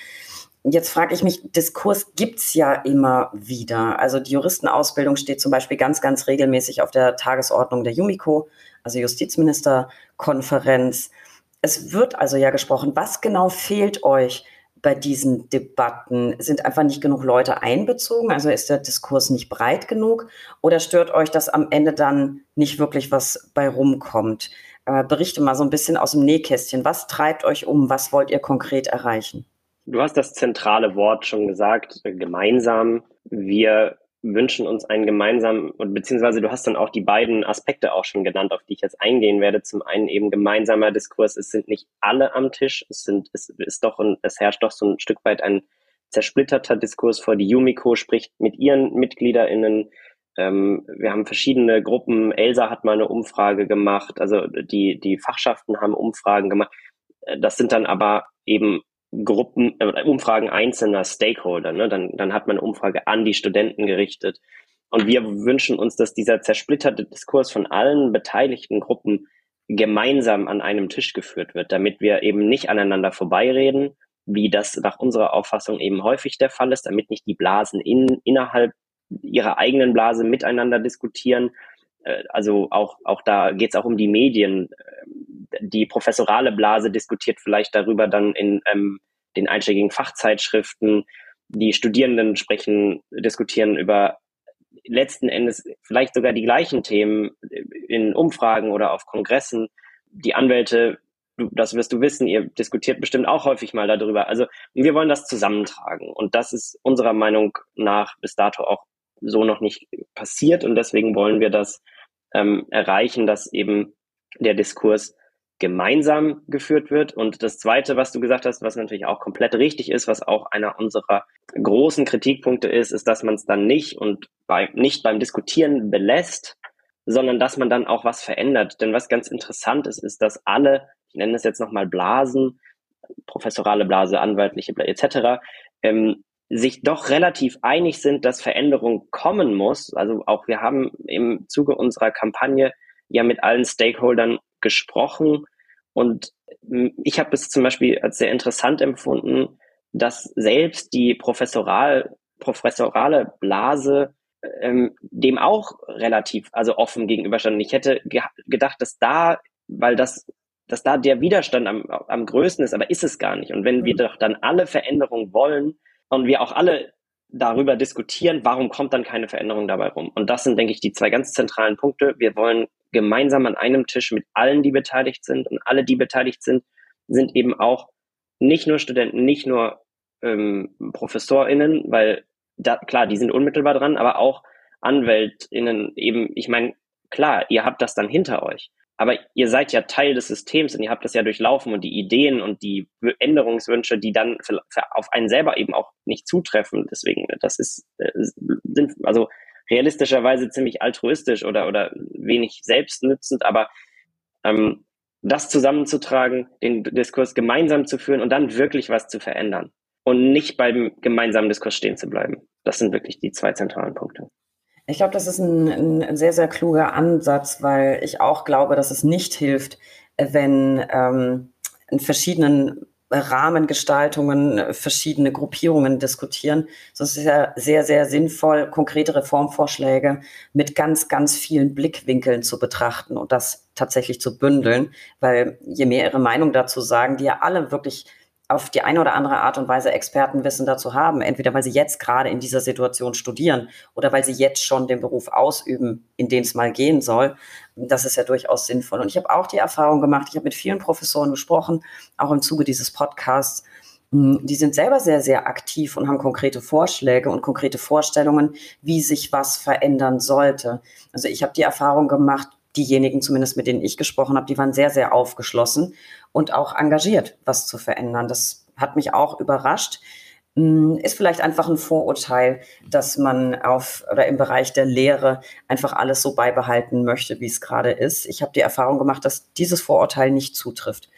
Jetzt frage ich mich, Diskurs gibt's ja immer wieder. Also die Juristenausbildung steht zum Beispiel ganz, ganz regelmäßig auf der Tagesordnung der Jumiko, also Justizministerkonferenz. Es wird also ja gesprochen. Was genau fehlt euch bei diesen Debatten? Sind einfach nicht genug Leute einbezogen? Also ist der Diskurs nicht breit genug? Oder stört euch, dass am Ende dann nicht wirklich was bei rumkommt? Äh, berichte mal so ein bisschen aus dem Nähkästchen. Was treibt euch um? Was wollt ihr konkret erreichen? Du hast das zentrale Wort schon gesagt, gemeinsam. Wir wünschen uns einen gemeinsamen, beziehungsweise du hast dann auch die beiden Aspekte auch schon genannt, auf die ich jetzt eingehen werde. Zum einen eben gemeinsamer Diskurs. Es sind nicht alle am Tisch. Es sind, es ist doch, ein, es herrscht doch so ein Stück weit ein zersplitterter Diskurs vor. Die Yumiko spricht mit ihren MitgliederInnen. Ähm, wir haben verschiedene Gruppen. Elsa hat mal eine Umfrage gemacht. Also die, die Fachschaften haben Umfragen gemacht. Äh, das sind dann aber eben Gruppen, äh, Umfragen einzelner Stakeholder. Ne? Dann, dann hat man eine Umfrage an die Studenten gerichtet. Und wir wünschen uns, dass dieser zersplitterte Diskurs von allen beteiligten Gruppen gemeinsam an einem Tisch geführt wird, damit wir eben nicht aneinander vorbeireden, wie das nach unserer Auffassung eben häufig der Fall ist, damit nicht die Blasen in, innerhalb ihrer eigenen Blase miteinander diskutieren. Äh, also auch, auch da geht es auch um die Medien die professorale Blase diskutiert vielleicht darüber dann in ähm, den einschlägigen Fachzeitschriften. Die Studierenden sprechen, diskutieren über letzten Endes vielleicht sogar die gleichen Themen in Umfragen oder auf Kongressen. Die Anwälte, das wirst du wissen, ihr diskutiert bestimmt auch häufig mal darüber. Also wir wollen das zusammentragen. Und das ist unserer Meinung nach bis dato auch so noch nicht passiert. Und deswegen wollen wir das ähm, erreichen, dass eben der Diskurs gemeinsam geführt wird. Und das Zweite, was du gesagt hast, was natürlich auch komplett richtig ist, was auch einer unserer großen Kritikpunkte ist, ist, dass man es dann nicht und bei, nicht beim Diskutieren belässt, sondern dass man dann auch was verändert. Denn was ganz interessant ist, ist, dass alle, ich nenne es jetzt nochmal Blasen, professorale Blase, anwaltliche Blase etc., ähm, sich doch relativ einig sind, dass Veränderung kommen muss. Also auch wir haben im Zuge unserer Kampagne ja mit allen Stakeholdern gesprochen und ich habe es zum Beispiel als sehr interessant empfunden, dass selbst die professoral, professorale Blase ähm, dem auch relativ, also offen gegenüberstand. Ich hätte ge gedacht, dass da, weil das, dass da der Widerstand am, am größten ist, aber ist es gar nicht. Und wenn wir mhm. doch dann alle Veränderungen wollen und wir auch alle darüber diskutieren, warum kommt dann keine Veränderung dabei rum? Und das sind, denke ich, die zwei ganz zentralen Punkte. Wir wollen gemeinsam an einem Tisch mit allen, die beteiligt sind. Und alle, die beteiligt sind, sind eben auch nicht nur Studenten, nicht nur ähm, ProfessorInnen, weil da, klar, die sind unmittelbar dran, aber auch AnwältInnen eben, ich meine, klar, ihr habt das dann hinter euch. Aber ihr seid ja Teil des Systems und ihr habt das ja durchlaufen und die Ideen und die Änderungswünsche, die dann für, für auf einen selber eben auch nicht zutreffen. Deswegen, das ist, äh, sind, also realistischerweise ziemlich altruistisch oder, oder wenig selbstnützend, aber ähm, das zusammenzutragen, den Diskurs gemeinsam zu führen und dann wirklich was zu verändern. und nicht beim gemeinsamen Diskurs stehen zu bleiben. Das sind wirklich die zwei zentralen Punkte. Ich glaube, das ist ein, ein, sehr, sehr kluger Ansatz, weil ich auch glaube, dass es nicht hilft, wenn ähm, in verschiedenen Rahmengestaltungen, verschiedene Gruppierungen diskutieren. So ist es ja sehr, sehr sinnvoll, konkrete Reformvorschläge mit ganz, ganz vielen Blickwinkeln zu betrachten und das tatsächlich zu bündeln, weil je mehr ihre Meinung dazu sagen, die ja alle wirklich auf die eine oder andere Art und Weise Expertenwissen dazu haben, entweder weil sie jetzt gerade in dieser Situation studieren oder weil sie jetzt schon den Beruf ausüben, in den es mal gehen soll. Das ist ja durchaus sinnvoll. Und ich habe auch die Erfahrung gemacht, ich habe mit vielen Professoren gesprochen, auch im Zuge dieses Podcasts. Hm, die sind selber sehr, sehr aktiv und haben konkrete Vorschläge und konkrete Vorstellungen, wie sich was verändern sollte. Also ich habe die Erfahrung gemacht, diejenigen zumindest, mit denen ich gesprochen habe, die waren sehr, sehr aufgeschlossen und auch engagiert, was zu verändern. Das hat mich auch überrascht. Hm, ist vielleicht einfach ein Vorurteil, dass man auf oder im Bereich der Lehre einfach alles so beibehalten möchte, wie es gerade ist. Ich habe die Erfahrung gemacht, dass dieses Vorurteil nicht zutrifft.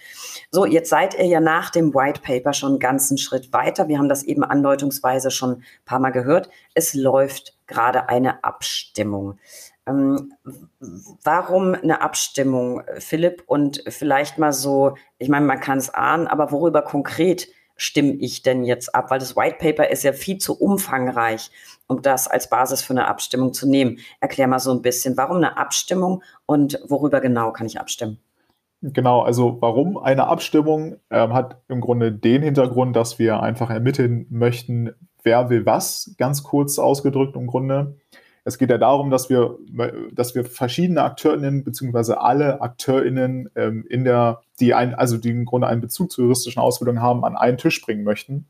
So, jetzt seid ihr ja nach dem White Paper schon einen ganzen Schritt weiter. Wir haben das eben andeutungsweise schon ein paar Mal gehört. Es läuft gerade eine Abstimmung. Ähm, warum eine Abstimmung, Philipp? Und vielleicht mal so, ich meine, man kann es ahnen, aber worüber konkret stimme ich denn jetzt ab? Weil das White Paper ist ja viel zu umfangreich, um das als Basis für eine Abstimmung zu nehmen. Erklär mal so ein bisschen, warum eine Abstimmung und worüber genau kann ich abstimmen? Genau, also warum eine Abstimmung ähm, hat im Grunde den Hintergrund, dass wir einfach ermitteln möchten, wer will was, ganz kurz ausgedrückt im Grunde. Es geht ja darum, dass wir, dass wir verschiedene AkteurInnen beziehungsweise alle AkteurInnen ähm, in der, die ein, also die im Grunde einen Bezug zur juristischen Ausbildung haben, an einen Tisch bringen möchten.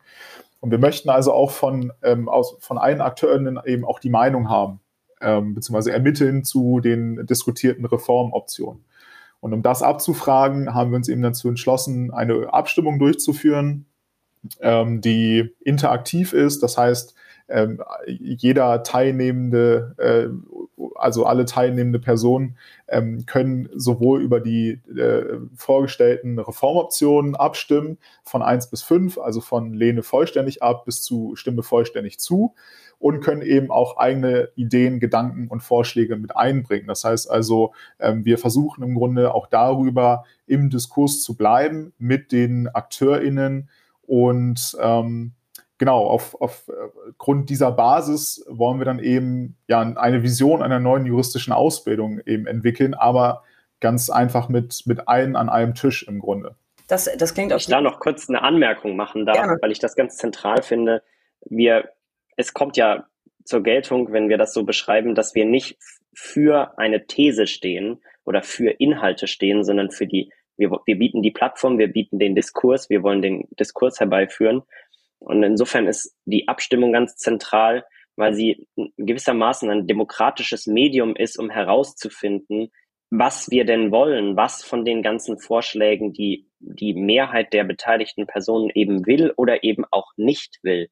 Und wir möchten also auch von, ähm, aus, von allen AkteurInnen eben auch die Meinung haben, ähm, beziehungsweise ermitteln zu den diskutierten Reformoptionen. Und um das abzufragen, haben wir uns eben dazu entschlossen, eine Abstimmung durchzuführen, ähm, die interaktiv ist. Das heißt, ähm, jeder teilnehmende, äh, also alle teilnehmende Personen ähm, können sowohl über die äh, vorgestellten Reformoptionen abstimmen, von 1 bis 5, also von Lehne vollständig ab bis zu Stimme vollständig zu und können eben auch eigene Ideen, Gedanken und Vorschläge mit einbringen. Das heißt also, ähm, wir versuchen im Grunde auch darüber im Diskurs zu bleiben mit den AkteurInnen und ähm, genau, auf, auf äh, Grund dieser Basis wollen wir dann eben ja eine Vision einer neuen juristischen Ausbildung eben entwickeln, aber ganz einfach mit, mit allen an einem Tisch im Grunde. Das, das klingt auch. Ich da noch kurz eine Anmerkung machen darf, Gerne. weil ich das ganz zentral finde. Wir, es kommt ja zur Geltung, wenn wir das so beschreiben, dass wir nicht für eine These stehen oder für Inhalte stehen, sondern für die, wir, wir bieten die Plattform, wir bieten den Diskurs, wir wollen den Diskurs herbeiführen und insofern ist die Abstimmung ganz zentral, weil sie gewissermaßen ein demokratisches Medium ist, um herauszufinden, was wir denn wollen, was von den ganzen Vorschlägen die, die Mehrheit der beteiligten Personen eben will oder eben auch nicht will.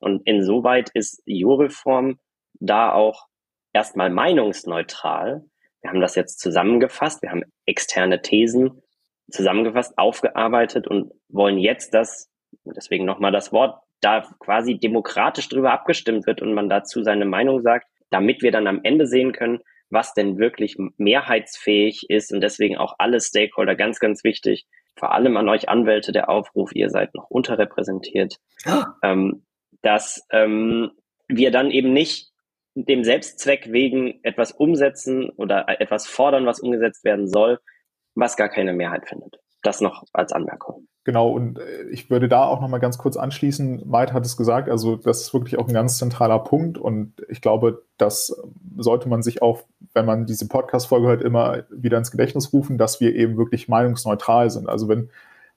Und insoweit ist Jureform da auch erstmal meinungsneutral. Wir haben das jetzt zusammengefasst, wir haben externe Thesen zusammengefasst, aufgearbeitet und wollen jetzt das deswegen nochmal das Wort, da quasi demokratisch drüber abgestimmt wird und man dazu seine Meinung sagt, damit wir dann am Ende sehen können, was denn wirklich mehrheitsfähig ist und deswegen auch alle Stakeholder ganz, ganz wichtig. Vor allem an euch Anwälte der Aufruf, ihr seid noch unterrepräsentiert, oh. ähm, dass ähm, wir dann eben nicht dem Selbstzweck wegen etwas umsetzen oder etwas fordern, was umgesetzt werden soll, was gar keine Mehrheit findet. Das noch als Anmerkung. Genau, und äh, ich würde da auch nochmal ganz kurz anschließen. Maid hat es gesagt, also das ist wirklich auch ein ganz zentraler Punkt und ich glaube, das sollte man sich auch, wenn man diese Podcast-Folge hört, immer wieder ins Gedächtnis rufen, dass wir eben wirklich meinungsneutral sind. Also wenn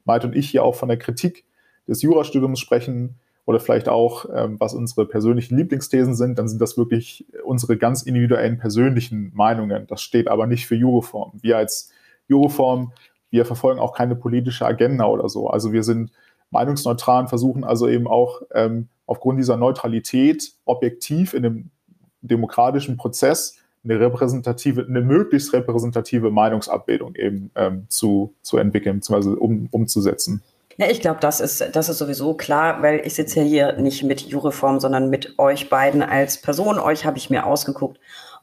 Maid und ich hier auch von der Kritik des Jurastudiums sprechen oder vielleicht auch, ähm, was unsere persönlichen Lieblingsthesen sind, dann sind das wirklich unsere ganz individuellen persönlichen Meinungen. Das steht aber nicht für Juroform. Wir als Juroform wir verfolgen auch keine politische Agenda oder so. Also wir sind meinungsneutral und versuchen also eben auch ähm, aufgrund dieser Neutralität objektiv in einem demokratischen Prozess eine repräsentative, eine möglichst repräsentative Meinungsabbildung eben ähm, zu, zu entwickeln, beziehungsweise um, umzusetzen. Ja, ich glaube, das ist, das ist sowieso klar, weil ich sitze ja hier nicht mit Jureform, sondern mit euch beiden als Person. Euch habe ich mir ausgeguckt.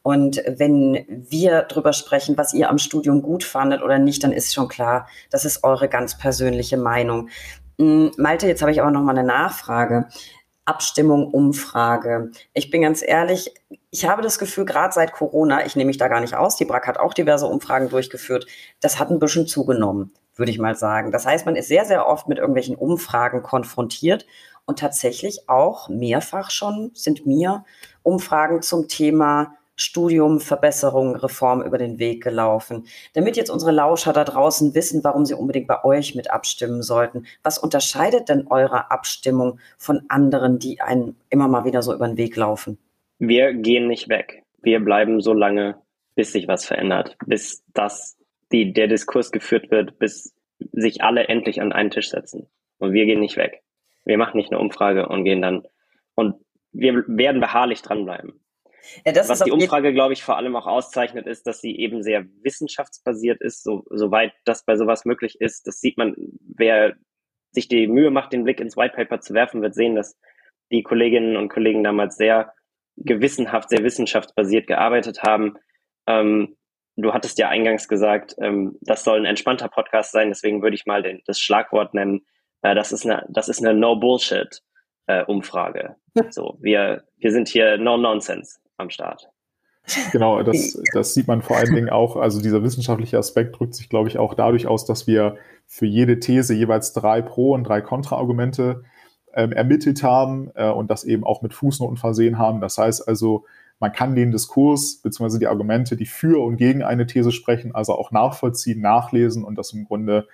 Und wenn wir drüber sprechen, was ihr am Studium gut fandet oder nicht, dann ist schon klar, das ist eure ganz persönliche Meinung. Hm, Malte, jetzt habe ich aber noch mal eine Nachfrage. Abstimmung, Umfrage. Ich bin ganz ehrlich, ich habe das Gefühl, gerade seit Corona, ich nehme mich da gar nicht aus, die BRAC hat auch diverse Umfragen durchgeführt, das hat ein bisschen zugenommen, würde ich mal sagen. Das heißt, man ist sehr, sehr oft mit irgendwelchen Umfragen konfrontiert und tatsächlich auch mehrfach schon sind mir Umfragen zum Thema Studium, Verbesserung, Reform über den Weg gelaufen. Damit jetzt unsere Lauscher da draußen wissen, warum sie unbedingt bei euch mit abstimmen sollten. Was unterscheidet denn eure Abstimmung von anderen, die einen immer mal wieder so über den Weg laufen? Wir gehen nicht weg. Wir bleiben so lange, bis sich was verändert, bis das, die, der Diskurs geführt wird, bis sich alle endlich an einen Tisch setzen. Und wir gehen nicht weg. Wir machen nicht eine Umfrage und gehen dann, und wir werden beharrlich dranbleiben. Ja, Was die Umfrage, glaube ich, vor allem auch auszeichnet, ist, dass sie eben sehr wissenschaftsbasiert ist, so, soweit das bei sowas möglich ist. Das sieht man, wer sich die Mühe macht, den Blick ins White Paper zu werfen, wird sehen, dass die Kolleginnen und Kollegen damals sehr gewissenhaft, sehr wissenschaftsbasiert gearbeitet haben. Ähm, du hattest ja eingangs gesagt, ähm, das soll ein entspannter Podcast sein, deswegen würde ich mal den, das Schlagwort nennen. Äh, das ist eine, das ist eine No-Bullshit-Umfrage. Äh, so, wir, wir sind hier No-Nonsense am Start. Genau, das, das sieht man vor allen Dingen auch, also dieser wissenschaftliche Aspekt drückt sich, glaube ich, auch dadurch aus, dass wir für jede These jeweils drei Pro- und drei Kontraargumente ähm, ermittelt haben äh, und das eben auch mit Fußnoten versehen haben. Das heißt also, man kann den Diskurs bzw. die Argumente, die für und gegen eine These sprechen, also auch nachvollziehen, nachlesen und das im Grunde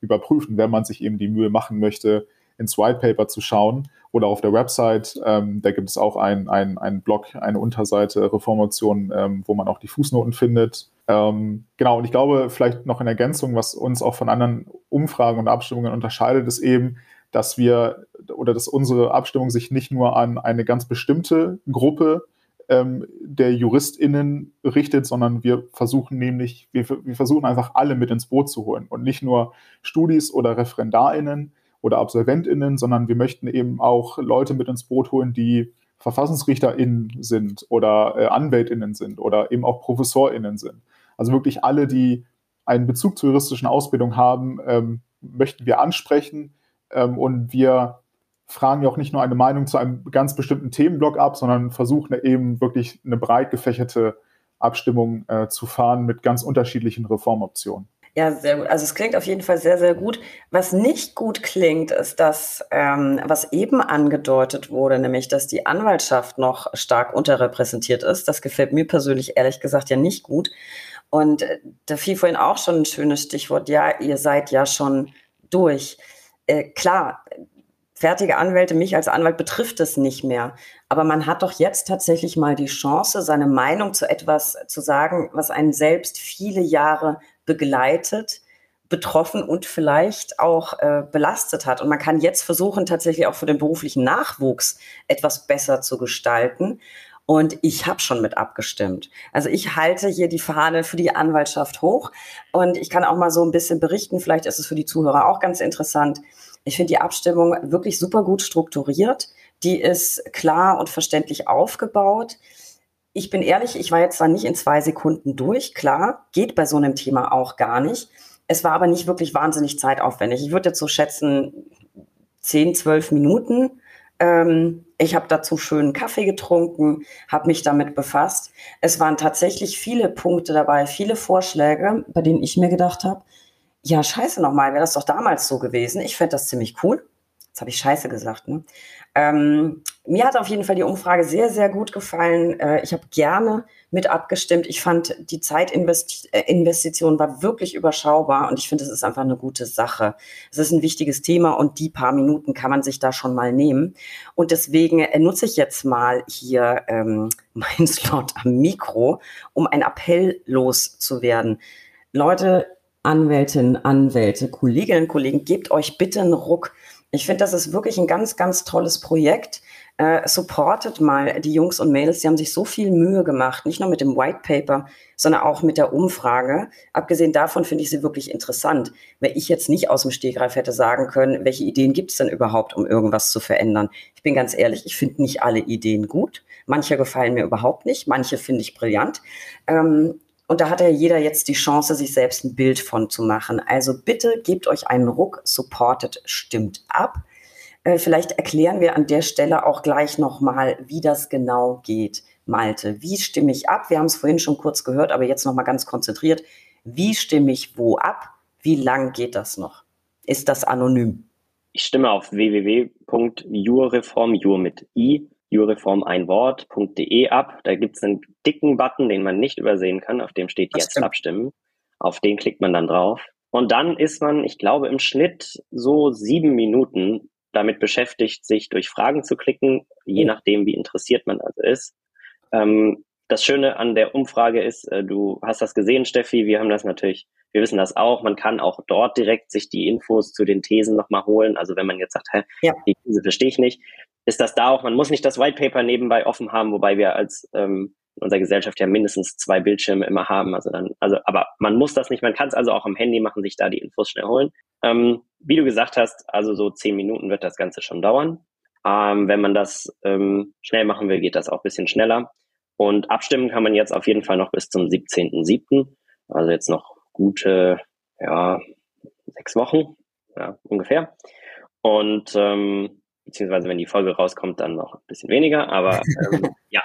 überprüfen, wenn man sich eben die Mühe machen möchte, ins White Paper zu schauen oder auf der Website. Ähm, da gibt es auch einen ein Blog, eine Unterseite Reformation, ähm, wo man auch die Fußnoten findet. Ähm, genau, und ich glaube, vielleicht noch in Ergänzung, was uns auch von anderen Umfragen und Abstimmungen unterscheidet, ist eben, dass wir oder dass unsere Abstimmung sich nicht nur an eine ganz bestimmte Gruppe ähm, der JuristInnen richtet, sondern wir versuchen nämlich, wir, wir versuchen einfach alle mit ins Boot zu holen und nicht nur Studis oder ReferendarInnen, oder AbsolventInnen, sondern wir möchten eben auch Leute mit ins Boot holen, die VerfassungsrichterInnen sind oder äh, AnwältInnen sind oder eben auch ProfessorInnen sind. Also wirklich alle, die einen Bezug zur juristischen Ausbildung haben, ähm, möchten wir ansprechen ähm, und wir fragen ja auch nicht nur eine Meinung zu einem ganz bestimmten Themenblock ab, sondern versuchen eben wirklich eine breit gefächerte Abstimmung äh, zu fahren mit ganz unterschiedlichen Reformoptionen. Ja, sehr gut. Also es klingt auf jeden Fall sehr, sehr gut. Was nicht gut klingt, ist das, ähm, was eben angedeutet wurde, nämlich, dass die Anwaltschaft noch stark unterrepräsentiert ist. Das gefällt mir persönlich ehrlich gesagt ja nicht gut. Und äh, da fiel vorhin auch schon ein schönes Stichwort. Ja, ihr seid ja schon durch. Äh, klar, fertige Anwälte, mich als Anwalt betrifft es nicht mehr. Aber man hat doch jetzt tatsächlich mal die Chance, seine Meinung zu etwas zu sagen, was einen selbst viele Jahre begleitet, betroffen und vielleicht auch äh, belastet hat. Und man kann jetzt versuchen, tatsächlich auch für den beruflichen Nachwuchs etwas besser zu gestalten. Und ich habe schon mit abgestimmt. Also ich halte hier die Fahne für die Anwaltschaft hoch. Und ich kann auch mal so ein bisschen berichten, vielleicht ist es für die Zuhörer auch ganz interessant. Ich finde die Abstimmung wirklich super gut strukturiert. Die ist klar und verständlich aufgebaut ich bin ehrlich, ich war jetzt zwar nicht in zwei Sekunden durch, klar, geht bei so einem Thema auch gar nicht. Es war aber nicht wirklich wahnsinnig zeitaufwendig. Ich würde jetzt so schätzen, zehn, zwölf Minuten. Ähm, ich habe dazu schönen Kaffee getrunken, habe mich damit befasst. Es waren tatsächlich viele Punkte dabei, viele Vorschläge, bei denen ich mir gedacht habe, ja, scheiße nochmal, wäre das doch damals so gewesen. Ich fände das ziemlich cool. Jetzt habe ich scheiße gesagt, ne? Ähm, mir hat auf jeden Fall die Umfrage sehr, sehr gut gefallen. Äh, ich habe gerne mit abgestimmt. Ich fand, die Zeitinvestition war wirklich überschaubar und ich finde, es ist einfach eine gute Sache. Es ist ein wichtiges Thema und die paar Minuten kann man sich da schon mal nehmen. Und deswegen äh, nutze ich jetzt mal hier ähm, meinen Slot am Mikro, um ein Appell loszuwerden. Leute, Anwältinnen, Anwälte, Kolleginnen und Kollegen, gebt euch bitte einen Ruck ich finde, das ist wirklich ein ganz, ganz tolles Projekt. Äh, supportet mal die Jungs und Mädels, die haben sich so viel Mühe gemacht, nicht nur mit dem White Paper, sondern auch mit der Umfrage. Abgesehen davon finde ich sie wirklich interessant, weil ich jetzt nicht aus dem Stegreif hätte sagen können, welche Ideen gibt es denn überhaupt, um irgendwas zu verändern. Ich bin ganz ehrlich, ich finde nicht alle Ideen gut. Manche gefallen mir überhaupt nicht, manche finde ich brillant. Ähm, und da hat ja jeder jetzt die Chance, sich selbst ein Bild von zu machen. Also bitte gebt euch einen Ruck, supportet, stimmt ab. Äh, vielleicht erklären wir an der Stelle auch gleich nochmal, wie das genau geht. Malte, wie stimme ich ab? Wir haben es vorhin schon kurz gehört, aber jetzt nochmal ganz konzentriert. Wie stimme ich wo ab? Wie lang geht das noch? Ist das anonym? Ich stimme auf www.jurreform, jur mit i, jurreform ein Wort.de ab. Da gibt es einen dicken Button, den man nicht übersehen kann, auf dem steht das jetzt stimmt. abstimmen. Auf den klickt man dann drauf. Und dann ist man, ich glaube, im Schnitt so sieben Minuten damit beschäftigt, sich durch Fragen zu klicken, je nachdem, wie interessiert man also ist. Ähm, das Schöne an der Umfrage ist, äh, du hast das gesehen, Steffi, wir haben das natürlich, wir wissen das auch, man kann auch dort direkt sich die Infos zu den Thesen nochmal holen. Also wenn man jetzt sagt, hä, ja. die These verstehe ich nicht, ist das da auch, man muss nicht das White Paper nebenbei offen haben, wobei wir als ähm, unserer Gesellschaft ja mindestens zwei Bildschirme immer haben. Also dann, also, aber man muss das nicht, man kann es also auch am Handy machen, sich da die Infos schnell holen. Ähm, wie du gesagt hast, also so zehn Minuten wird das Ganze schon dauern. Ähm, wenn man das ähm, schnell machen will, geht das auch bisschen schneller. Und abstimmen kann man jetzt auf jeden Fall noch bis zum 17.07. Also jetzt noch gute, ja, sechs Wochen, ja, ungefähr. Und ähm, beziehungsweise wenn die Folge rauskommt, dann noch ein bisschen weniger. Aber ähm, ja,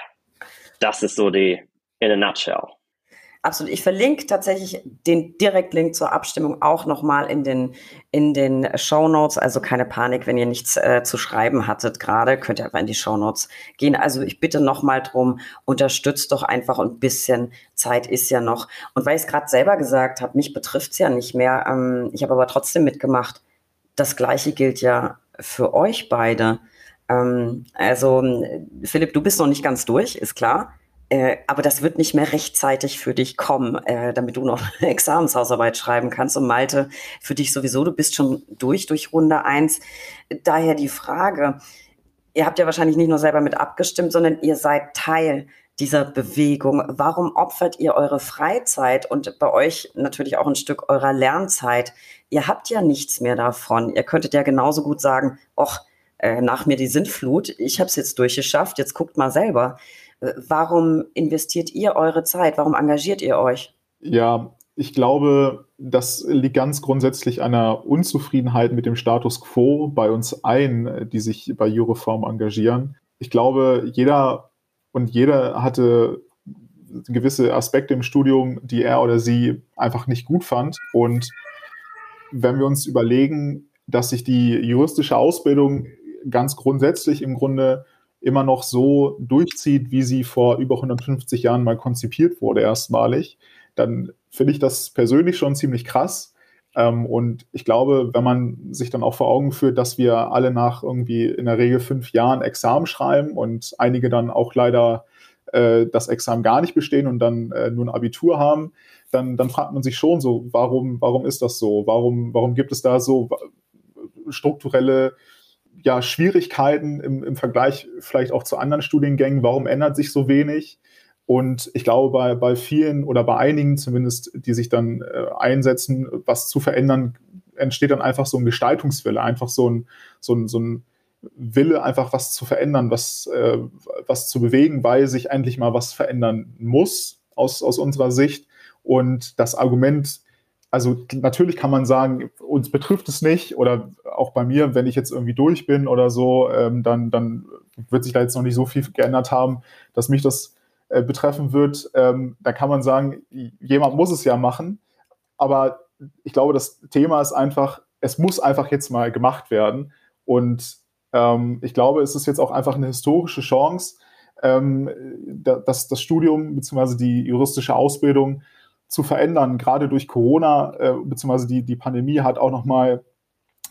das ist so die in a nutshell. Absolut. Ich verlinke tatsächlich den Direktlink zur Abstimmung auch nochmal in den, in den Show Notes. Also keine Panik, wenn ihr nichts äh, zu schreiben hattet gerade, könnt ihr einfach in die Show Notes gehen. Also ich bitte nochmal drum, unterstützt doch einfach ein bisschen. Zeit ist ja noch. Und weil ich es gerade selber gesagt habe, mich betrifft es ja nicht mehr. Ähm, ich habe aber trotzdem mitgemacht. Das Gleiche gilt ja für euch beide. Ähm, also Philipp, du bist noch nicht ganz durch, ist klar. Äh, aber das wird nicht mehr rechtzeitig für dich kommen, äh, damit du noch eine Examenshausarbeit schreiben kannst. Und Malte, für dich sowieso, du bist schon durch, durch Runde eins. Daher die Frage, ihr habt ja wahrscheinlich nicht nur selber mit abgestimmt, sondern ihr seid Teil dieser Bewegung. Warum opfert ihr eure Freizeit und bei euch natürlich auch ein Stück eurer Lernzeit? Ihr habt ja nichts mehr davon. Ihr könntet ja genauso gut sagen, ach, äh, nach mir die Sintflut, ich habe es jetzt durchgeschafft, jetzt guckt mal selber. Warum investiert ihr eure Zeit? Warum engagiert ihr euch? Ja, ich glaube, das liegt ganz grundsätzlich einer Unzufriedenheit mit dem Status quo bei uns ein, die sich bei Jureform engagieren. Ich glaube, jeder und jeder hatte gewisse Aspekte im Studium, die er oder sie einfach nicht gut fand. Und wenn wir uns überlegen, dass sich die juristische Ausbildung ganz grundsätzlich im Grunde immer noch so durchzieht, wie sie vor über 150 Jahren mal konzipiert wurde, erstmalig, dann finde ich das persönlich schon ziemlich krass. Ähm, und ich glaube, wenn man sich dann auch vor Augen führt, dass wir alle nach irgendwie in der Regel fünf Jahren Examen schreiben und einige dann auch leider äh, das Examen gar nicht bestehen und dann äh, nur ein Abitur haben, dann, dann fragt man sich schon so, warum, warum ist das so? Warum, warum gibt es da so strukturelle ja, Schwierigkeiten im, im Vergleich vielleicht auch zu anderen Studiengängen? Warum ändert sich so wenig? Und ich glaube, bei, bei vielen oder bei einigen zumindest, die sich dann äh, einsetzen, was zu verändern, entsteht dann einfach so ein Gestaltungswille, einfach so ein, so ein, so ein Wille, einfach was zu verändern, was, äh, was zu bewegen, weil sich endlich mal was verändern muss aus, aus unserer Sicht. Und das Argument, also natürlich kann man sagen, uns betrifft es nicht oder auch bei mir, wenn ich jetzt irgendwie durch bin oder so, ähm, dann, dann wird sich da jetzt noch nicht so viel geändert haben, dass mich das äh, betreffen wird. Ähm, da kann man sagen, jemand muss es ja machen. Aber ich glaube, das Thema ist einfach, es muss einfach jetzt mal gemacht werden. Und ähm, ich glaube, es ist jetzt auch einfach eine historische Chance, ähm, dass das Studium bzw. die juristische Ausbildung zu verändern. Gerade durch Corona äh, bzw. Die, die Pandemie hat auch nochmal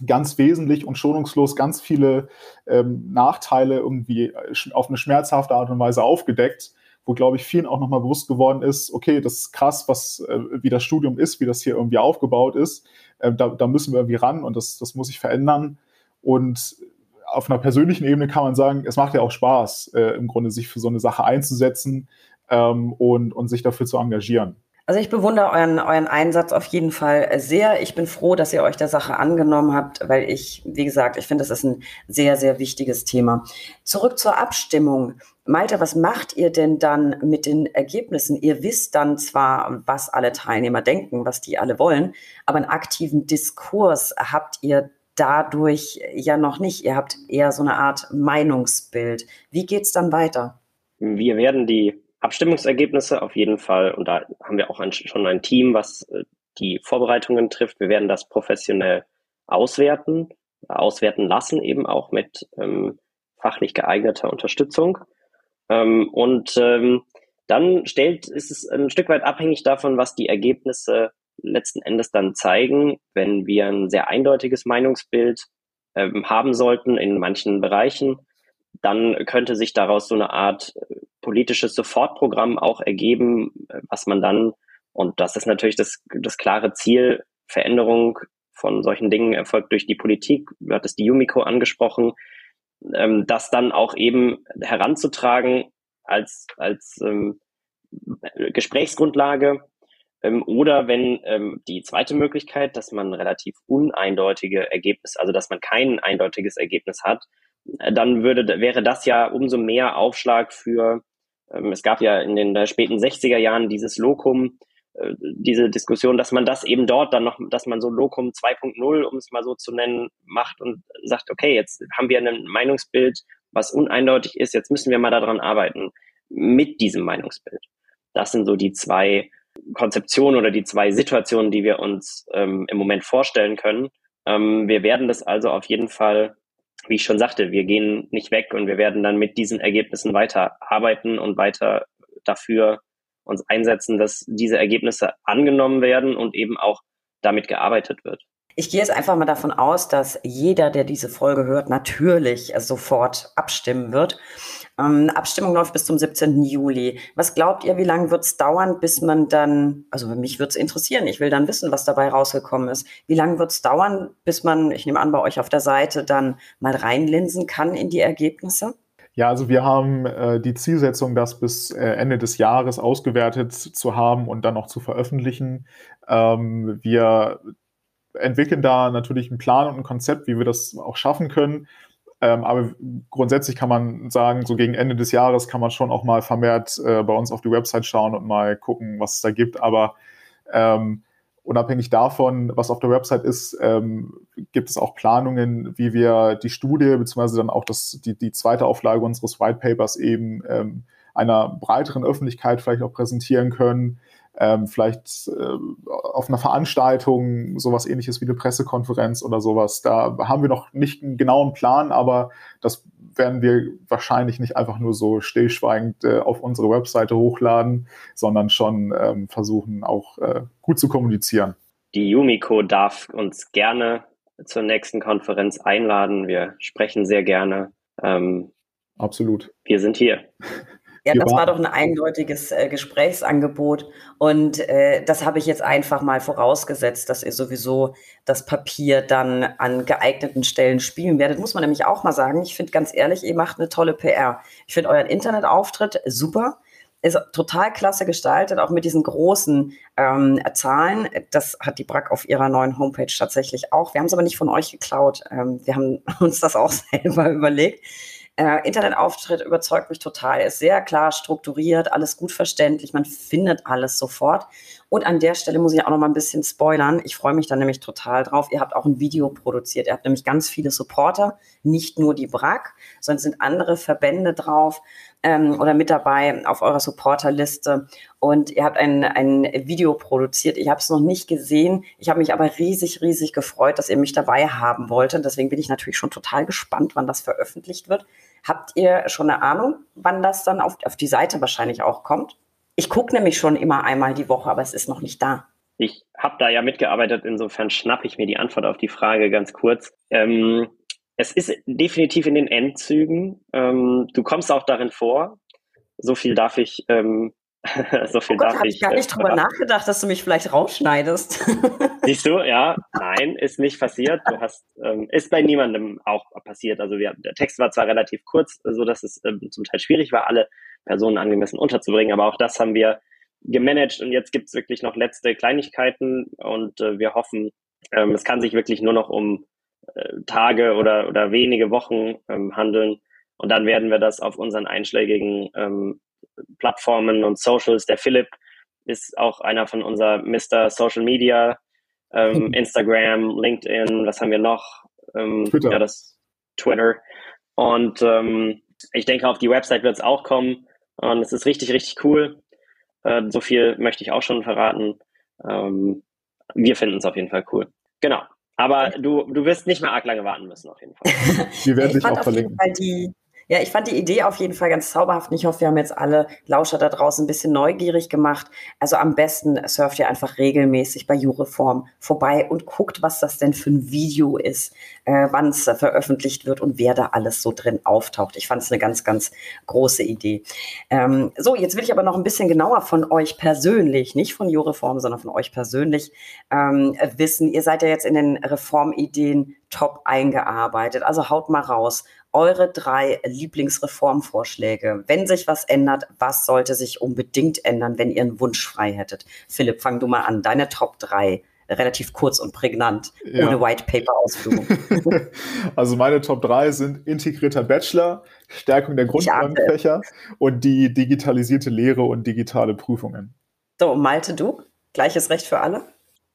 ganz wesentlich und schonungslos ganz viele ähm, Nachteile irgendwie äh, auf eine schmerzhafte Art und Weise aufgedeckt, wo, glaube ich, vielen auch nochmal bewusst geworden ist, okay, das ist krass, was, äh, wie das Studium ist, wie das hier irgendwie aufgebaut ist. Äh, da, da müssen wir irgendwie ran und das, das muss sich verändern. Und auf einer persönlichen Ebene kann man sagen, es macht ja auch Spaß, äh, im Grunde sich für so eine Sache einzusetzen ähm, und, und sich dafür zu engagieren. Also ich bewundere euren, euren Einsatz auf jeden Fall sehr. Ich bin froh, dass ihr euch der Sache angenommen habt, weil ich, wie gesagt, ich finde, das ist ein sehr, sehr wichtiges Thema. Zurück zur Abstimmung. Malte, was macht ihr denn dann mit den Ergebnissen? Ihr wisst dann zwar, was alle Teilnehmer denken, was die alle wollen, aber einen aktiven Diskurs habt ihr dadurch ja noch nicht. Ihr habt eher so eine Art Meinungsbild. Wie geht's dann weiter? Wir werden die Abstimmungsergebnisse auf jeden Fall. Und da haben wir auch ein, schon ein Team, was äh, die Vorbereitungen trifft. Wir werden das professionell auswerten, auswerten lassen, eben auch mit ähm, fachlich geeigneter Unterstützung. Ähm, und ähm, dann stellt, ist es ein Stück weit abhängig davon, was die Ergebnisse letzten Endes dann zeigen. Wenn wir ein sehr eindeutiges Meinungsbild ähm, haben sollten in manchen Bereichen, dann könnte sich daraus so eine Art äh, politisches Sofortprogramm auch ergeben, äh, was man dann, und das ist natürlich das, das klare Ziel, Veränderung von solchen Dingen erfolgt durch die Politik, du hattest die Yumiko angesprochen, ähm, das dann auch eben heranzutragen als, als ähm, Gesprächsgrundlage. Ähm, oder wenn ähm, die zweite Möglichkeit, dass man relativ uneindeutige Ergebnisse, also dass man kein eindeutiges Ergebnis hat, dann würde, wäre das ja umso mehr Aufschlag für, ähm, es gab ja in den späten 60er Jahren dieses Lokum, äh, diese Diskussion, dass man das eben dort dann noch, dass man so Lokum 2.0, um es mal so zu nennen, macht und sagt, okay, jetzt haben wir ein Meinungsbild, was uneindeutig ist, jetzt müssen wir mal daran arbeiten mit diesem Meinungsbild. Das sind so die zwei Konzeptionen oder die zwei Situationen, die wir uns ähm, im Moment vorstellen können. Ähm, wir werden das also auf jeden Fall wie ich schon sagte, wir gehen nicht weg und wir werden dann mit diesen Ergebnissen weiter arbeiten und weiter dafür uns einsetzen, dass diese Ergebnisse angenommen werden und eben auch damit gearbeitet wird. Ich gehe jetzt einfach mal davon aus, dass jeder, der diese Folge hört, natürlich sofort abstimmen wird. Ähm, Abstimmung läuft bis zum 17. Juli. Was glaubt ihr, wie lange wird es dauern, bis man dann, also mich würde es interessieren, ich will dann wissen, was dabei rausgekommen ist. Wie lange wird es dauern, bis man, ich nehme an, bei euch auf der Seite dann mal reinlinsen kann in die Ergebnisse? Ja, also wir haben äh, die Zielsetzung, das bis äh, Ende des Jahres ausgewertet zu haben und dann auch zu veröffentlichen. Ähm, wir entwickeln da natürlich einen Plan und ein Konzept, wie wir das auch schaffen können. Ähm, aber grundsätzlich kann man sagen, so gegen Ende des Jahres kann man schon auch mal vermehrt äh, bei uns auf die Website schauen und mal gucken, was es da gibt. Aber ähm, unabhängig davon, was auf der Website ist, ähm, gibt es auch Planungen, wie wir die Studie beziehungsweise dann auch das, die, die zweite Auflage unseres White Papers eben ähm, einer breiteren Öffentlichkeit vielleicht auch präsentieren können ähm, vielleicht äh, auf einer Veranstaltung, sowas ähnliches wie eine Pressekonferenz oder sowas. Da haben wir noch nicht einen genauen Plan, aber das werden wir wahrscheinlich nicht einfach nur so stillschweigend äh, auf unsere Webseite hochladen, sondern schon ähm, versuchen auch äh, gut zu kommunizieren. Die Yumiko darf uns gerne zur nächsten Konferenz einladen. Wir sprechen sehr gerne. Ähm, Absolut. Wir sind hier. Ja, das war doch ein eindeutiges äh, Gesprächsangebot. Und äh, das habe ich jetzt einfach mal vorausgesetzt, dass ihr sowieso das Papier dann an geeigneten Stellen spielen werdet. Muss man nämlich auch mal sagen. Ich finde ganz ehrlich, ihr macht eine tolle PR. Ich finde euren Internetauftritt super. Ist total klasse gestaltet, auch mit diesen großen ähm, Zahlen. Das hat die Brack auf ihrer neuen Homepage tatsächlich auch. Wir haben es aber nicht von euch geklaut. Ähm, wir haben uns das auch selber überlegt. Äh, Internetauftritt überzeugt mich total. Ist sehr klar strukturiert, alles gut verständlich. Man findet alles sofort. Und an der Stelle muss ich auch noch mal ein bisschen spoilern. Ich freue mich da nämlich total drauf. Ihr habt auch ein Video produziert. Ihr habt nämlich ganz viele Supporter, nicht nur die BRAC, sondern sind andere Verbände drauf ähm, oder mit dabei auf eurer Supporterliste. Und ihr habt ein, ein Video produziert. Ich habe es noch nicht gesehen. Ich habe mich aber riesig, riesig gefreut, dass ihr mich dabei haben wolltet. Deswegen bin ich natürlich schon total gespannt, wann das veröffentlicht wird. Habt ihr schon eine Ahnung, wann das dann auf, auf die Seite wahrscheinlich auch kommt? Ich gucke nämlich schon immer einmal die Woche, aber es ist noch nicht da. Ich habe da ja mitgearbeitet, insofern schnappe ich mir die Antwort auf die Frage ganz kurz. Ähm, es ist definitiv in den Endzügen. Ähm, du kommst auch darin vor. So viel darf ich ähm, so viel oh Gott, habe ich gar nicht drüber nachgedacht, dass du mich vielleicht rausschneidest. Siehst du, ja, nein, ist nicht passiert. Du hast, ähm, ist bei niemandem auch passiert. Also wir, der Text war zwar relativ kurz, so dass es ähm, zum Teil schwierig war, alle Personen angemessen unterzubringen, aber auch das haben wir gemanagt und jetzt gibt es wirklich noch letzte Kleinigkeiten und äh, wir hoffen, ähm, es kann sich wirklich nur noch um äh, Tage oder, oder wenige Wochen ähm, handeln und dann werden wir das auf unseren einschlägigen ähm, Plattformen und Socials. Der Philipp ist auch einer von unserer Mr. Social Media, ähm, Instagram, LinkedIn, was haben wir noch? Ähm, Twitter. Ja, das Twitter. Und ähm, ich denke, auf die Website wird es auch kommen. Und es ist richtig, richtig cool. Äh, so viel möchte ich auch schon verraten. Ähm, wir finden es auf jeden Fall cool. Genau. Aber du, du wirst nicht mehr arg lange warten müssen, auf jeden Fall. Wir werden dich auch verlinken. Ja, ich fand die Idee auf jeden Fall ganz zauberhaft. Ich hoffe, wir haben jetzt alle Lauscher da draußen ein bisschen neugierig gemacht. Also am besten surft ihr einfach regelmäßig bei Jureform vorbei und guckt, was das denn für ein Video ist, äh, wann es veröffentlicht wird und wer da alles so drin auftaucht. Ich fand es eine ganz, ganz große Idee. Ähm, so, jetzt will ich aber noch ein bisschen genauer von euch persönlich, nicht von Jureform, sondern von euch persönlich ähm, wissen. Ihr seid ja jetzt in den Reformideen top eingearbeitet. Also haut mal raus eure drei Lieblingsreformvorschläge. Wenn sich was ändert, was sollte sich unbedingt ändern, wenn ihr einen Wunsch frei hättet? Philipp, fang du mal an. Deine Top 3 relativ kurz und prägnant, ja. ohne White Paper Ausführung. also meine Top 3 sind integrierter Bachelor, Stärkung der Grundlagenfächer und die digitalisierte Lehre und digitale Prüfungen. So, Malte, du? Gleiches Recht für alle?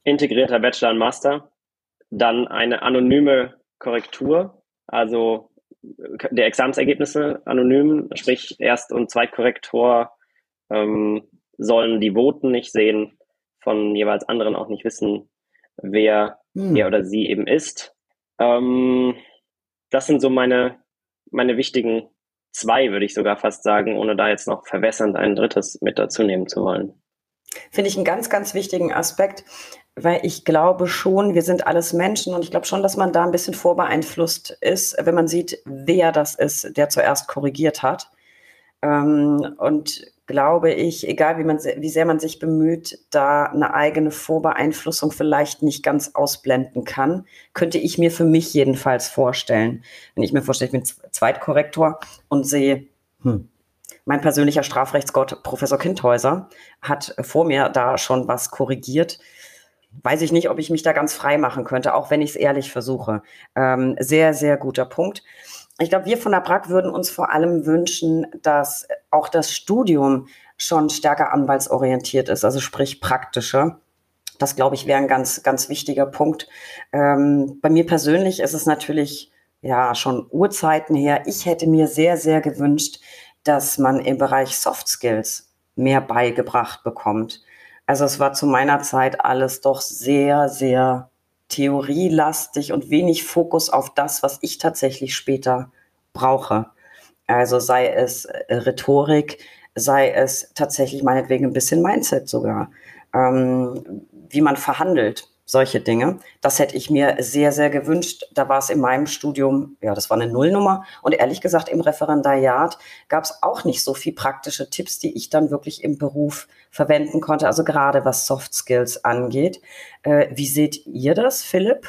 Integrierter Bachelor und Master. Dann eine anonyme Korrektur, also der Examensergebnisse anonym, sprich Erst- und Zweitkorrektor ähm, sollen die Voten nicht sehen, von jeweils anderen auch nicht wissen, wer hm. er oder sie eben ist. Ähm, das sind so meine, meine wichtigen zwei, würde ich sogar fast sagen, ohne da jetzt noch verwässernd ein drittes mit dazu nehmen zu wollen. Finde ich einen ganz, ganz wichtigen Aspekt weil ich glaube schon, wir sind alles Menschen und ich glaube schon, dass man da ein bisschen vorbeeinflusst ist, wenn man sieht, wer das ist, der zuerst korrigiert hat. Ähm, und glaube ich, egal wie, man, wie sehr man sich bemüht, da eine eigene Vorbeeinflussung vielleicht nicht ganz ausblenden kann, könnte ich mir für mich jedenfalls vorstellen. Wenn ich mir vorstelle, ich bin Zweitkorrektor und sehe, hm, mein persönlicher Strafrechtsgott, Professor Kindhäuser, hat vor mir da schon was korrigiert weiß ich nicht, ob ich mich da ganz frei machen könnte, auch wenn ich es ehrlich versuche. Ähm, sehr, sehr guter Punkt. Ich glaube, wir von der BRAC würden uns vor allem wünschen, dass auch das Studium schon stärker anwaltsorientiert ist, also sprich praktischer. Das, glaube ich, wäre ein ganz, ganz wichtiger Punkt. Ähm, bei mir persönlich ist es natürlich ja schon Urzeiten her. Ich hätte mir sehr, sehr gewünscht, dass man im Bereich Soft Skills mehr beigebracht bekommt. Also es war zu meiner Zeit alles doch sehr, sehr theorielastig und wenig Fokus auf das, was ich tatsächlich später brauche. Also sei es äh, Rhetorik, sei es tatsächlich meinetwegen ein bisschen Mindset sogar, ähm, wie man verhandelt solche Dinge. Das hätte ich mir sehr, sehr gewünscht. Da war es in meinem Studium, ja, das war eine Nullnummer. Und ehrlich gesagt, im Referendariat gab es auch nicht so viel praktische Tipps, die ich dann wirklich im Beruf verwenden konnte. Also gerade was Soft Skills angeht. Äh, wie seht ihr das, Philipp?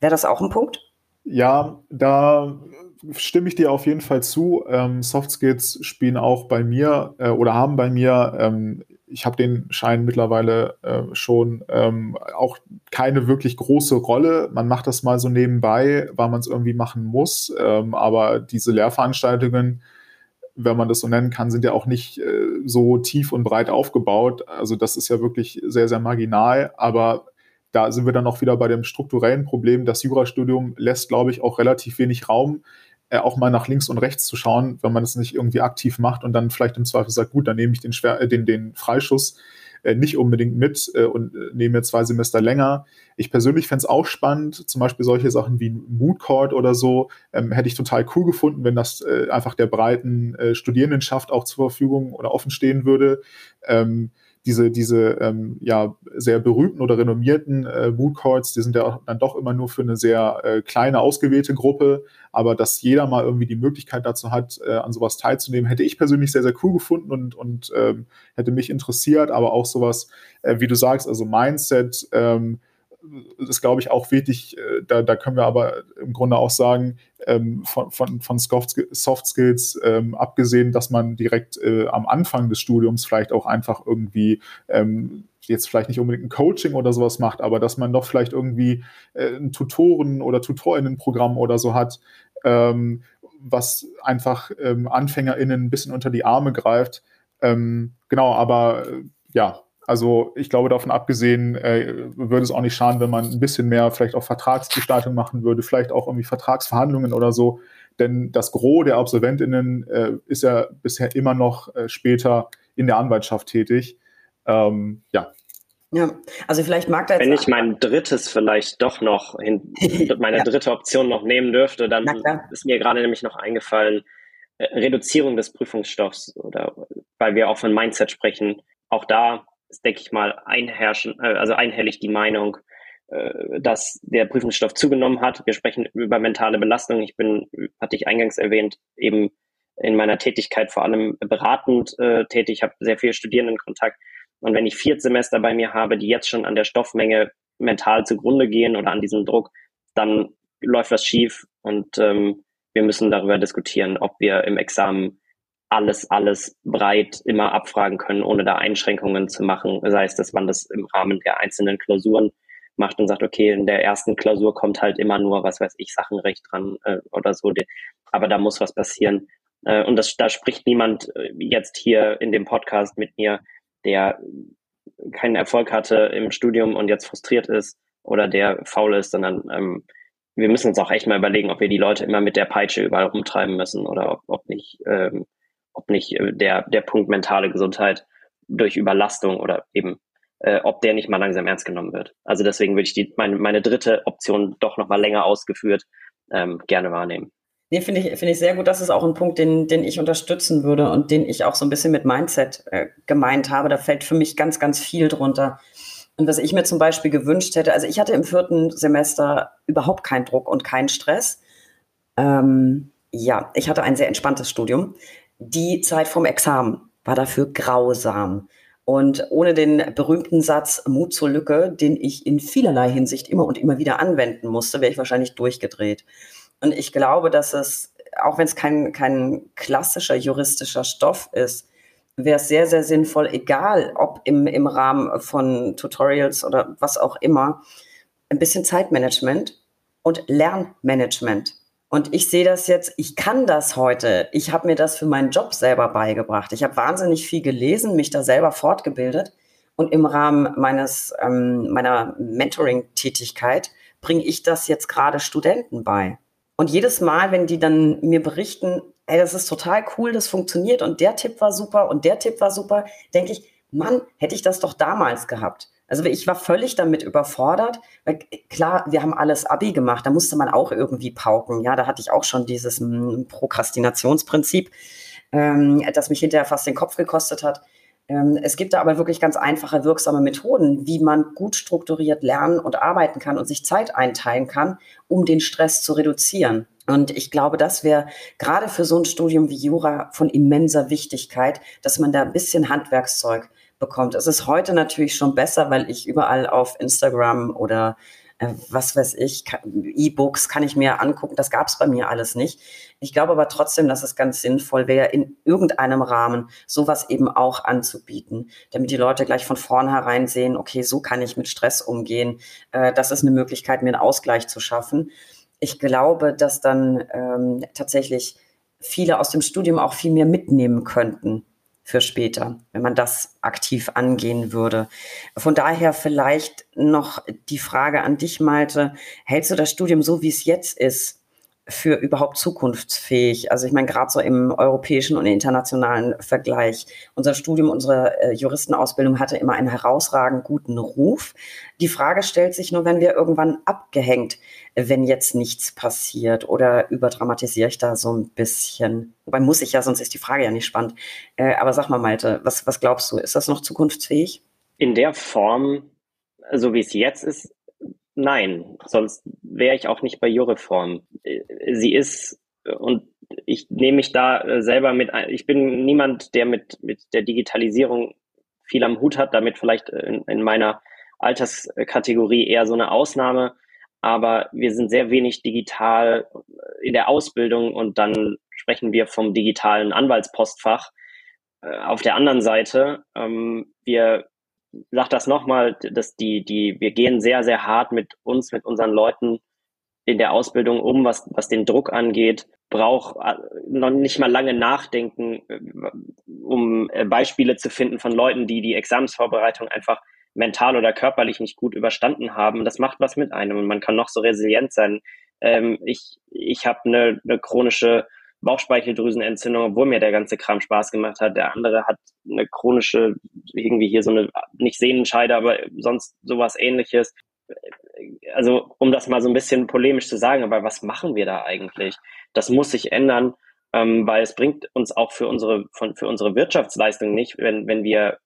Wäre das auch ein Punkt? Ja, da stimme ich dir auf jeden Fall zu. Ähm, Soft Skills spielen auch bei mir äh, oder haben bei mir ähm, ich habe den Schein mittlerweile äh, schon ähm, auch keine wirklich große Rolle. Man macht das mal so nebenbei, weil man es irgendwie machen muss. Ähm, aber diese Lehrveranstaltungen, wenn man das so nennen kann, sind ja auch nicht äh, so tief und breit aufgebaut. Also das ist ja wirklich sehr, sehr marginal. Aber da sind wir dann auch wieder bei dem strukturellen Problem. Das Jurastudium lässt, glaube ich, auch relativ wenig Raum auch mal nach links und rechts zu schauen, wenn man es nicht irgendwie aktiv macht und dann vielleicht im Zweifel sagt, gut, dann nehme ich den, Schwer äh, den, den Freischuss äh, nicht unbedingt mit äh, und äh, nehme mir zwei Semester länger. Ich persönlich fände es auch spannend, zum Beispiel solche Sachen wie Mood Court oder so, ähm, hätte ich total cool gefunden, wenn das äh, einfach der breiten äh, Studierendenschaft auch zur Verfügung oder offen stehen würde. Ähm, diese, diese ähm, ja, sehr berühmten oder renommierten äh, Mood Courts, die sind ja dann doch immer nur für eine sehr äh, kleine, ausgewählte Gruppe. Aber dass jeder mal irgendwie die Möglichkeit dazu hat, äh, an sowas teilzunehmen, hätte ich persönlich sehr, sehr cool gefunden und, und ähm, hätte mich interessiert. Aber auch sowas, äh, wie du sagst, also Mindset, ähm, ist, glaube ich, auch wichtig. Äh, da, da können wir aber im Grunde auch sagen, ähm, von, von, von Soft Skills ähm, abgesehen, dass man direkt äh, am Anfang des Studiums vielleicht auch einfach irgendwie ähm, jetzt vielleicht nicht unbedingt ein Coaching oder sowas macht, aber dass man doch vielleicht irgendwie äh, ein Tutoren- oder Tutorinnenprogramm oder so hat, ähm, was einfach ähm, AnfängerInnen ein bisschen unter die Arme greift. Ähm, genau, aber äh, ja, also ich glaube, davon abgesehen äh, würde es auch nicht schaden, wenn man ein bisschen mehr vielleicht auch Vertragsgestaltung machen würde, vielleicht auch irgendwie Vertragsverhandlungen oder so. Denn das Gros der AbsolventInnen äh, ist ja bisher immer noch äh, später in der Anwaltschaft tätig. Ähm, ja. Ja, also vielleicht mag da jetzt. Wenn ich mein drittes vielleicht doch noch, hin, meine ja. dritte Option noch nehmen dürfte, dann ist mir gerade nämlich noch eingefallen, äh, Reduzierung des Prüfungsstoffs oder weil wir auch von Mindset sprechen. Auch da denke ich mal, einherrschen, äh, also einhellig die Meinung, äh, dass der Prüfungsstoff zugenommen hat. Wir sprechen über mentale Belastung. Ich bin, hatte ich eingangs erwähnt, eben in meiner Tätigkeit vor allem beratend äh, tätig. Habe sehr viel Studierendenkontakt. Und wenn ich vier Semester bei mir habe, die jetzt schon an der Stoffmenge mental zugrunde gehen oder an diesem Druck, dann läuft was schief und ähm, wir müssen darüber diskutieren, ob wir im Examen alles, alles breit immer abfragen können, ohne da Einschränkungen zu machen. Sei es, dass man das im Rahmen der einzelnen Klausuren macht und sagt, okay, in der ersten Klausur kommt halt immer nur, was weiß ich, Sachenrecht dran äh, oder so. Aber da muss was passieren. Äh, und das, da spricht niemand äh, jetzt hier in dem Podcast mit mir, der keinen Erfolg hatte im Studium und jetzt frustriert ist oder der faul ist, sondern ähm, wir müssen uns auch echt mal überlegen, ob wir die Leute immer mit der Peitsche überall rumtreiben müssen oder ob, ob nicht ähm, ob nicht äh, der, der Punkt mentale Gesundheit durch Überlastung oder eben, äh, ob der nicht mal langsam ernst genommen wird. Also deswegen würde ich die, meine, meine dritte Option doch noch mal länger ausgeführt ähm, gerne wahrnehmen. Nee, finde ich, finde ich sehr gut. Das ist auch ein Punkt, den, den ich unterstützen würde und den ich auch so ein bisschen mit Mindset äh, gemeint habe. Da fällt für mich ganz, ganz viel drunter. Und was ich mir zum Beispiel gewünscht hätte, also ich hatte im vierten Semester überhaupt keinen Druck und keinen Stress. Ähm, ja, ich hatte ein sehr entspanntes Studium die Zeit vom Examen war dafür grausam. Und ohne den berühmten Satz Mut zur Lücke, den ich in vielerlei Hinsicht immer und immer wieder anwenden musste, wäre ich wahrscheinlich durchgedreht. Und ich glaube, dass es, auch wenn es kein, kein klassischer juristischer Stoff ist, wäre es sehr, sehr sinnvoll, egal ob im, im Rahmen von Tutorials oder was auch immer, ein bisschen Zeitmanagement und Lernmanagement und ich sehe das jetzt, ich kann das heute. Ich habe mir das für meinen Job selber beigebracht. Ich habe wahnsinnig viel gelesen, mich da selber fortgebildet. Und im Rahmen meines, ähm, meiner Mentoring-Tätigkeit bringe ich das jetzt gerade Studenten bei. Und jedes Mal, wenn die dann mir berichten, ey, das ist total cool, das funktioniert und der Tipp war super und der Tipp war super, denke ich, Mann, hätte ich das doch damals gehabt. Also ich war völlig damit überfordert. Weil klar, wir haben alles Abi gemacht, da musste man auch irgendwie pauken. Ja, da hatte ich auch schon dieses hm, Prokrastinationsprinzip, ähm, das mich hinterher fast den Kopf gekostet hat. Ähm, es gibt da aber wirklich ganz einfache, wirksame Methoden, wie man gut strukturiert lernen und arbeiten kann und sich Zeit einteilen kann, um den Stress zu reduzieren. Und ich glaube, das wäre gerade für so ein Studium wie Jura von immenser Wichtigkeit, dass man da ein bisschen Handwerkszeug bekommt. Es ist heute natürlich schon besser, weil ich überall auf Instagram oder äh, was weiß ich, E-Books kann ich mir angucken. Das gab es bei mir alles nicht. Ich glaube aber trotzdem, dass es ganz sinnvoll wäre, in irgendeinem Rahmen sowas eben auch anzubieten, damit die Leute gleich von vornherein sehen, okay, so kann ich mit Stress umgehen. Äh, das ist eine Möglichkeit, mir einen Ausgleich zu schaffen. Ich glaube, dass dann ähm, tatsächlich viele aus dem Studium auch viel mehr mitnehmen könnten für später, wenn man das aktiv angehen würde. Von daher vielleicht noch die Frage an dich, Malte. Hältst du das Studium so, wie es jetzt ist, für überhaupt zukunftsfähig? Also ich meine, gerade so im europäischen und internationalen Vergleich. Unser Studium, unsere äh, Juristenausbildung hatte immer einen herausragend guten Ruf. Die Frage stellt sich nur, wenn wir irgendwann abgehängt wenn jetzt nichts passiert? Oder überdramatisiere ich da so ein bisschen? Wobei muss ich ja, sonst ist die Frage ja nicht spannend. Äh, aber sag mal, Malte, was, was glaubst du? Ist das noch zukunftsfähig? In der Form, so wie es jetzt ist, nein. Sonst wäre ich auch nicht bei Jureform. Sie ist, und ich nehme mich da selber mit ein, ich bin niemand, der mit, mit der Digitalisierung viel am Hut hat, damit vielleicht in, in meiner Alterskategorie eher so eine Ausnahme. Aber wir sind sehr wenig digital in der Ausbildung und dann sprechen wir vom digitalen Anwaltspostfach. Äh, auf der anderen Seite, ähm, wir sag das nochmal, dass die, die, wir gehen sehr, sehr hart mit uns, mit unseren Leuten in der Ausbildung um, was, was den Druck angeht, braucht äh, noch nicht mal lange nachdenken, äh, um Beispiele zu finden von Leuten, die die Examensvorbereitung einfach mental oder körperlich nicht gut überstanden haben. Das macht was mit einem und man kann noch so resilient sein. Ähm, ich ich habe eine, eine chronische Bauchspeicheldrüsenentzündung, obwohl mir der ganze Kram Spaß gemacht hat. Der andere hat eine chronische, irgendwie hier so eine, nicht Sehnenscheide, aber sonst sowas ähnliches. Also, um das mal so ein bisschen polemisch zu sagen, aber was machen wir da eigentlich? Das muss sich ändern, ähm, weil es bringt uns auch für unsere, von, für unsere Wirtschaftsleistung nicht, wenn, wenn wir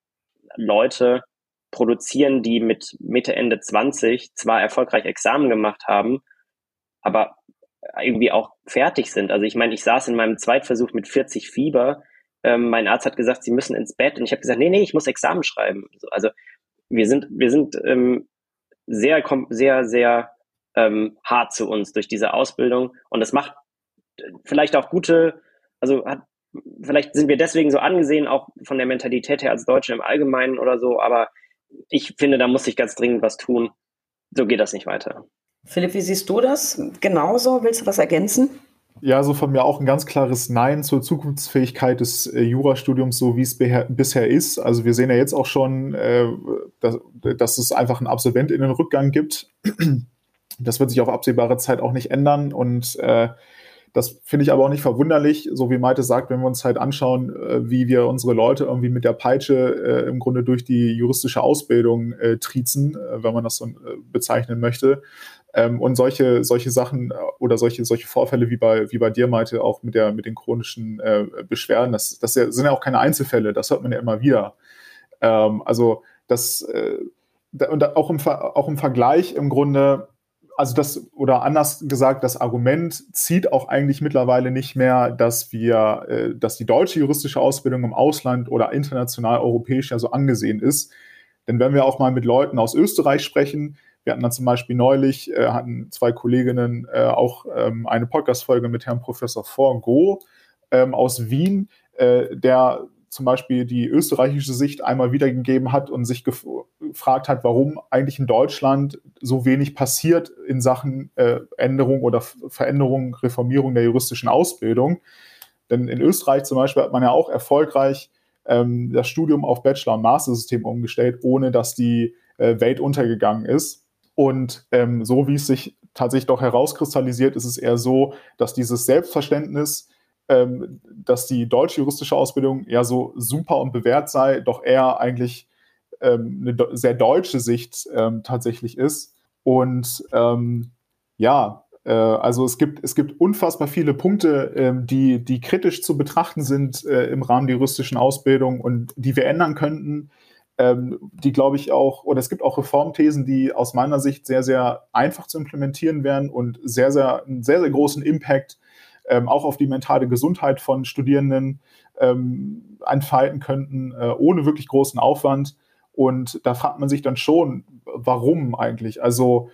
Leute produzieren, die mit Mitte, Ende 20 zwar erfolgreich Examen gemacht haben, aber irgendwie auch fertig sind. Also ich meine, ich saß in meinem Zweitversuch mit 40 Fieber. Ähm, mein Arzt hat gesagt, sie müssen ins Bett und ich habe gesagt, nee, nee, ich muss Examen schreiben. Also wir sind, wir sind ähm, sehr, sehr, sehr ähm, hart zu uns durch diese Ausbildung und das macht vielleicht auch gute, also hat, vielleicht sind wir deswegen so angesehen, auch von der Mentalität her als Deutsche im Allgemeinen oder so, aber ich finde, da muss sich ganz dringend was tun. So geht das nicht weiter. Philipp, wie siehst du das? Genauso? Willst du was ergänzen? Ja, so von mir auch ein ganz klares Nein zur Zukunftsfähigkeit des äh, Jurastudiums, so wie es bisher ist. Also wir sehen ja jetzt auch schon, äh, dass, dass, es einfach einen Absolventinnenrückgang gibt. Das wird sich auf absehbare Zeit auch nicht ändern und äh, das finde ich aber auch nicht verwunderlich, so wie Malte sagt, wenn wir uns halt anschauen, äh, wie wir unsere Leute irgendwie mit der Peitsche äh, im Grunde durch die juristische Ausbildung äh, triezen, äh, wenn man das so äh, bezeichnen möchte. Ähm, und solche, solche Sachen äh, oder solche, solche Vorfälle wie bei, wie bei dir, Malte, auch mit, der, mit den chronischen Beschwerden, das, das sind ja auch keine Einzelfälle, das hört man ja immer wieder. Ähm, also das und auch im, auch im Vergleich im Grunde also das, oder anders gesagt, das Argument zieht auch eigentlich mittlerweile nicht mehr, dass wir, äh, dass die deutsche juristische Ausbildung im Ausland oder international europäisch ja so angesehen ist. Denn wenn wir auch mal mit Leuten aus Österreich sprechen, wir hatten dann zum Beispiel neulich, äh, hatten zwei Kolleginnen äh, auch ähm, eine Podcast-Folge mit Herrn Professor Forgo ähm, aus Wien, äh, der zum Beispiel die österreichische Sicht einmal wiedergegeben hat und sich gefragt hat, warum eigentlich in Deutschland so wenig passiert in Sachen äh, Änderung oder Veränderung, Reformierung der juristischen Ausbildung. Denn in Österreich zum Beispiel hat man ja auch erfolgreich ähm, das Studium auf Bachelor- und Master-System umgestellt, ohne dass die äh, Welt untergegangen ist. Und ähm, so wie es sich tatsächlich doch herauskristallisiert, ist es eher so, dass dieses Selbstverständnis ähm, dass die deutsche juristische Ausbildung ja so super und bewährt sei, doch eher eigentlich ähm, eine sehr deutsche Sicht ähm, tatsächlich ist. Und ähm, ja, äh, also es gibt, es gibt unfassbar viele Punkte, ähm, die, die kritisch zu betrachten sind äh, im Rahmen der juristischen Ausbildung und die wir ändern könnten. Ähm, die glaube ich auch, oder es gibt auch Reformthesen, die aus meiner Sicht sehr, sehr einfach zu implementieren wären und sehr, sehr, einen sehr, sehr großen Impact ähm, auch auf die mentale Gesundheit von Studierenden ähm, entfalten könnten, äh, ohne wirklich großen Aufwand. Und da fragt man sich dann schon, warum eigentlich? Also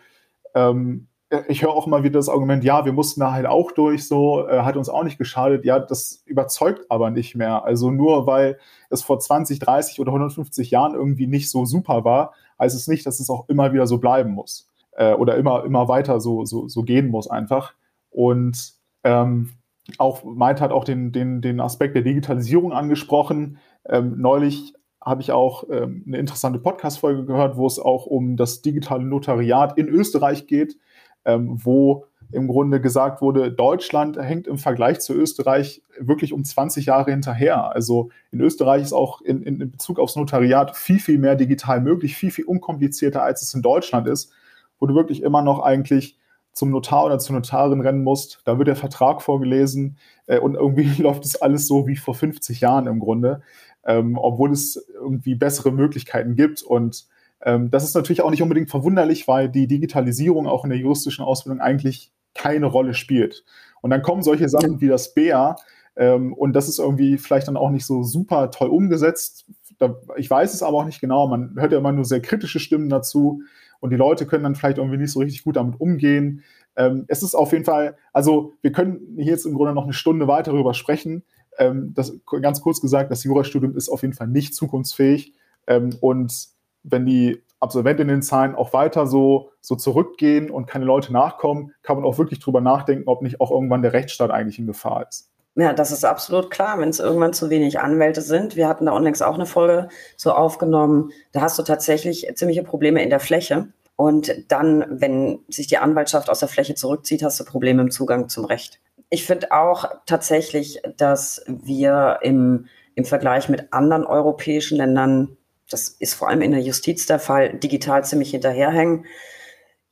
ähm, ich höre auch immer wieder das Argument, ja, wir mussten da halt auch durch, so äh, hat uns auch nicht geschadet. Ja, das überzeugt aber nicht mehr. Also nur weil es vor 20, 30 oder 150 Jahren irgendwie nicht so super war, heißt es nicht, dass es auch immer wieder so bleiben muss äh, oder immer, immer weiter so, so, so gehen muss einfach. Und ähm, auch Maid hat auch den, den, den Aspekt der Digitalisierung angesprochen. Ähm, neulich habe ich auch ähm, eine interessante Podcast-Folge gehört, wo es auch um das digitale Notariat in Österreich geht, ähm, wo im Grunde gesagt wurde, Deutschland hängt im Vergleich zu Österreich wirklich um 20 Jahre hinterher. Also in Österreich ist auch in, in, Bezug aufs Notariat viel, viel mehr digital möglich, viel, viel unkomplizierter, als es in Deutschland ist, wo du wirklich immer noch eigentlich zum Notar oder zur Notarin rennen musst, da wird der Vertrag vorgelesen äh, und irgendwie läuft es alles so wie vor 50 Jahren im Grunde, ähm, obwohl es irgendwie bessere Möglichkeiten gibt. Und ähm, das ist natürlich auch nicht unbedingt verwunderlich, weil die Digitalisierung auch in der juristischen Ausbildung eigentlich keine Rolle spielt. Und dann kommen solche Sachen wie das BEA ähm, und das ist irgendwie vielleicht dann auch nicht so super toll umgesetzt. Da, ich weiß es aber auch nicht genau. Man hört ja immer nur sehr kritische Stimmen dazu und die Leute können dann vielleicht irgendwie nicht so richtig gut damit umgehen. Ähm, es ist auf jeden Fall, also wir können hier jetzt im Grunde noch eine Stunde weiter darüber sprechen. Ähm, das, ganz kurz gesagt, das Jurastudium ist auf jeden Fall nicht zukunftsfähig. Ähm, und wenn die Absolventinnenzahlen auch weiter so, so zurückgehen und keine Leute nachkommen, kann man auch wirklich drüber nachdenken, ob nicht auch irgendwann der Rechtsstaat eigentlich in Gefahr ist. Ja, das ist absolut klar, wenn es irgendwann zu wenig Anwälte sind. Wir hatten da unlängst auch eine Folge so aufgenommen. Da hast du tatsächlich ziemliche Probleme in der Fläche. Und dann, wenn sich die Anwaltschaft aus der Fläche zurückzieht, hast du Probleme im Zugang zum Recht. Ich finde auch tatsächlich, dass wir im, im Vergleich mit anderen europäischen Ländern, das ist vor allem in der Justiz der Fall, digital ziemlich hinterherhängen.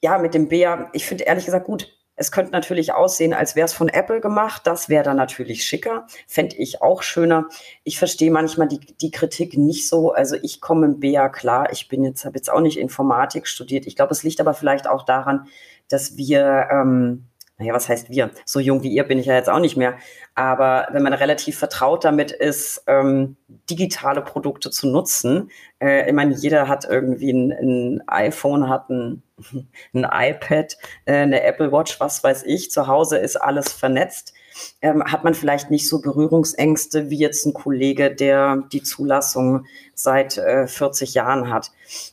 Ja, mit dem BEA, ich finde ehrlich gesagt gut, es könnte natürlich aussehen, als wäre es von Apple gemacht. Das wäre dann natürlich schicker. Fände ich auch schöner. Ich verstehe manchmal die, die Kritik nicht so. Also ich komme im BA klar. Ich bin jetzt, habe jetzt auch nicht Informatik studiert. Ich glaube, es liegt aber vielleicht auch daran, dass wir ähm, naja, was heißt wir? So jung wie ihr bin ich ja jetzt auch nicht mehr. Aber wenn man relativ vertraut damit ist, ähm, digitale Produkte zu nutzen, äh, ich meine, jeder hat irgendwie ein, ein iPhone, hat ein, ein iPad, äh, eine Apple Watch, was weiß ich. Zu Hause ist alles vernetzt ähm, hat man vielleicht nicht so Berührungsängste wie jetzt ein Kollege, der die Zulassung seit äh, 40 Jahren hat.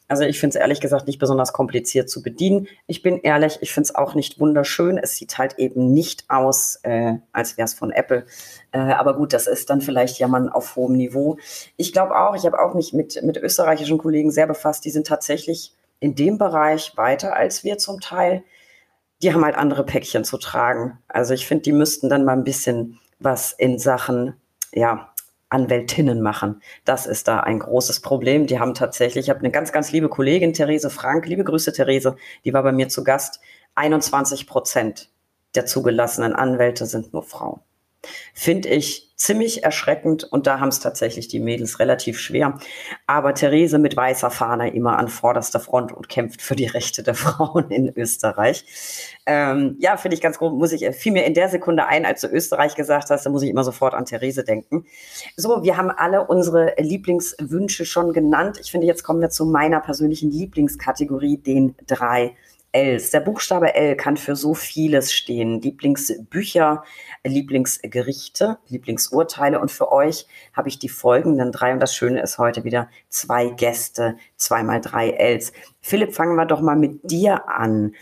Also ich finde es ehrlich gesagt nicht besonders kompliziert zu bedienen. Ich bin ehrlich, ich finde es auch nicht wunderschön. Es sieht halt eben nicht aus, äh, als wäre es von Apple. Äh, aber gut, das ist dann vielleicht ja mal auf hohem Niveau. Ich glaube auch, ich habe auch mich mit, mit österreichischen Kollegen sehr befasst. Die sind tatsächlich in dem Bereich weiter als wir zum Teil die haben halt andere Päckchen zu tragen. Also ich finde, die müssten dann mal ein bisschen was in Sachen, ja, Anwältinnen machen. Das ist da ein großes Problem. Die haben tatsächlich, ich habe eine ganz, ganz liebe Kollegin, Therese Frank, liebe Grüße, Therese, die war bei mir zu Gast. 21 Prozent der zugelassenen Anwälte sind nur Frauen. Finde ich ziemlich erschreckend und da haben es tatsächlich die Mädels relativ schwer. Aber Therese mit weißer Fahne immer an vorderster Front und kämpft für die Rechte der Frauen in Österreich. Ähm, ja, finde ich ganz gut. Muss ich, fiel mir in der Sekunde ein, als du Österreich gesagt hast, da muss ich immer sofort an Therese denken. So, wir haben alle unsere Lieblingswünsche schon genannt. Ich finde, jetzt kommen wir zu meiner persönlichen Lieblingskategorie, den drei Ls. Der Buchstabe L kann für so vieles stehen. Lieblingsbücher, Lieblingsgerichte, Lieblingsurteile. Und für euch habe ich die folgenden drei. Und das Schöne ist heute wieder zwei Gäste, zweimal drei Ls. Philipp, fangen wir doch mal mit dir an.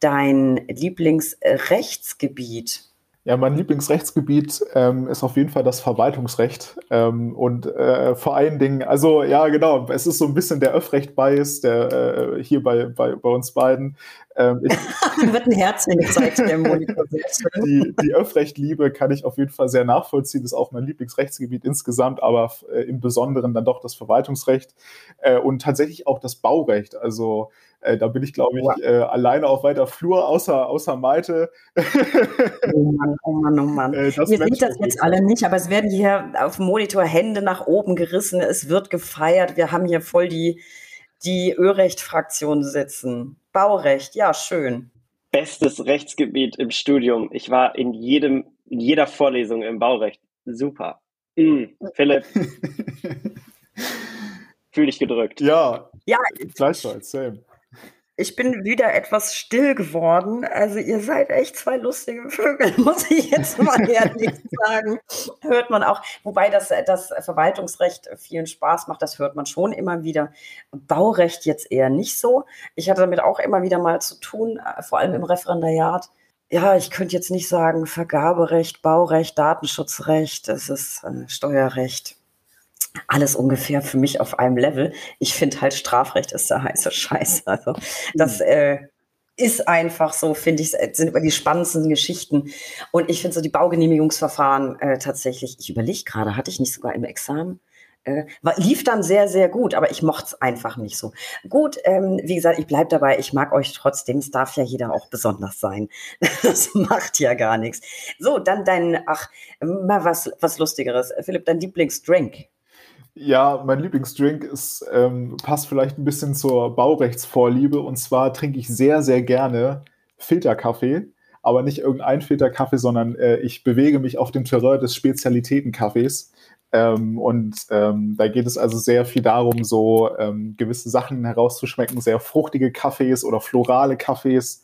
Dein Lieblingsrechtsgebiet. Ja, mein Lieblingsrechtsgebiet ähm, ist auf jeden Fall das Verwaltungsrecht. Ähm, und äh, vor allen Dingen, also ja, genau, es ist so ein bisschen der Öffrecht-Bias, der äh, hier bei, bei, bei uns beiden. Ähm, ich, wird ein Herzchen gezeigt, der Monitor. die, die Öffrecht-Liebe kann ich auf jeden Fall sehr nachvollziehen, ist auch mein Lieblingsrechtsgebiet insgesamt, aber äh, im Besonderen dann doch das Verwaltungsrecht äh, und tatsächlich auch das Baurecht. Also äh, da bin ich, glaube ich, äh, alleine auf weiter Flur, außer, außer Malte. oh Mann, oh Mann, oh Mann. Äh, Ihr seht das jetzt alle nicht, aber es werden hier auf dem Monitor Hände nach oben gerissen. Es wird gefeiert. Wir haben hier voll die, die Örecht-Fraktion sitzen. Baurecht, ja, schön. Bestes Rechtsgebiet im Studium. Ich war in jedem, in jeder Vorlesung im Baurecht. Super. Mhm. Philipp. Fühl dich gedrückt. Ja. Ja. Gleichfalls, same. Ich bin wieder etwas still geworden. Also ihr seid echt zwei lustige Vögel, muss ich jetzt mal ehrlich sagen. Hört man auch, wobei das, das Verwaltungsrecht vielen Spaß macht, das hört man schon immer wieder. Baurecht jetzt eher nicht so. Ich hatte damit auch immer wieder mal zu tun, vor allem im Referendariat. Ja, ich könnte jetzt nicht sagen Vergaberecht, Baurecht, Datenschutzrecht, es ist äh, Steuerrecht alles ungefähr für mich auf einem Level. Ich finde halt, Strafrecht ist der heiße Scheiß. Also das mhm. äh, ist einfach so, finde ich, sind über die spannendsten Geschichten. Und ich finde so die Baugenehmigungsverfahren äh, tatsächlich, ich überlege gerade, hatte ich nicht sogar im Examen Äh, lief dann sehr, sehr gut, aber ich mochte es einfach nicht so. Gut, ähm, wie gesagt, ich bleibe dabei, ich mag euch trotzdem, es darf ja jeder auch besonders sein. Das macht ja gar nichts. So, dann dein, ach, mal was, was Lustigeres. Philipp, dein Lieblingsdrink. Ja, mein Lieblingsdrink ist, ähm, passt vielleicht ein bisschen zur Baurechtsvorliebe. Und zwar trinke ich sehr, sehr gerne Filterkaffee. Aber nicht irgendein Filterkaffee, sondern äh, ich bewege mich auf dem Terrain des Spezialitätenkaffees. Ähm, und ähm, da geht es also sehr viel darum, so ähm, gewisse Sachen herauszuschmecken, sehr fruchtige Kaffees oder florale Kaffees.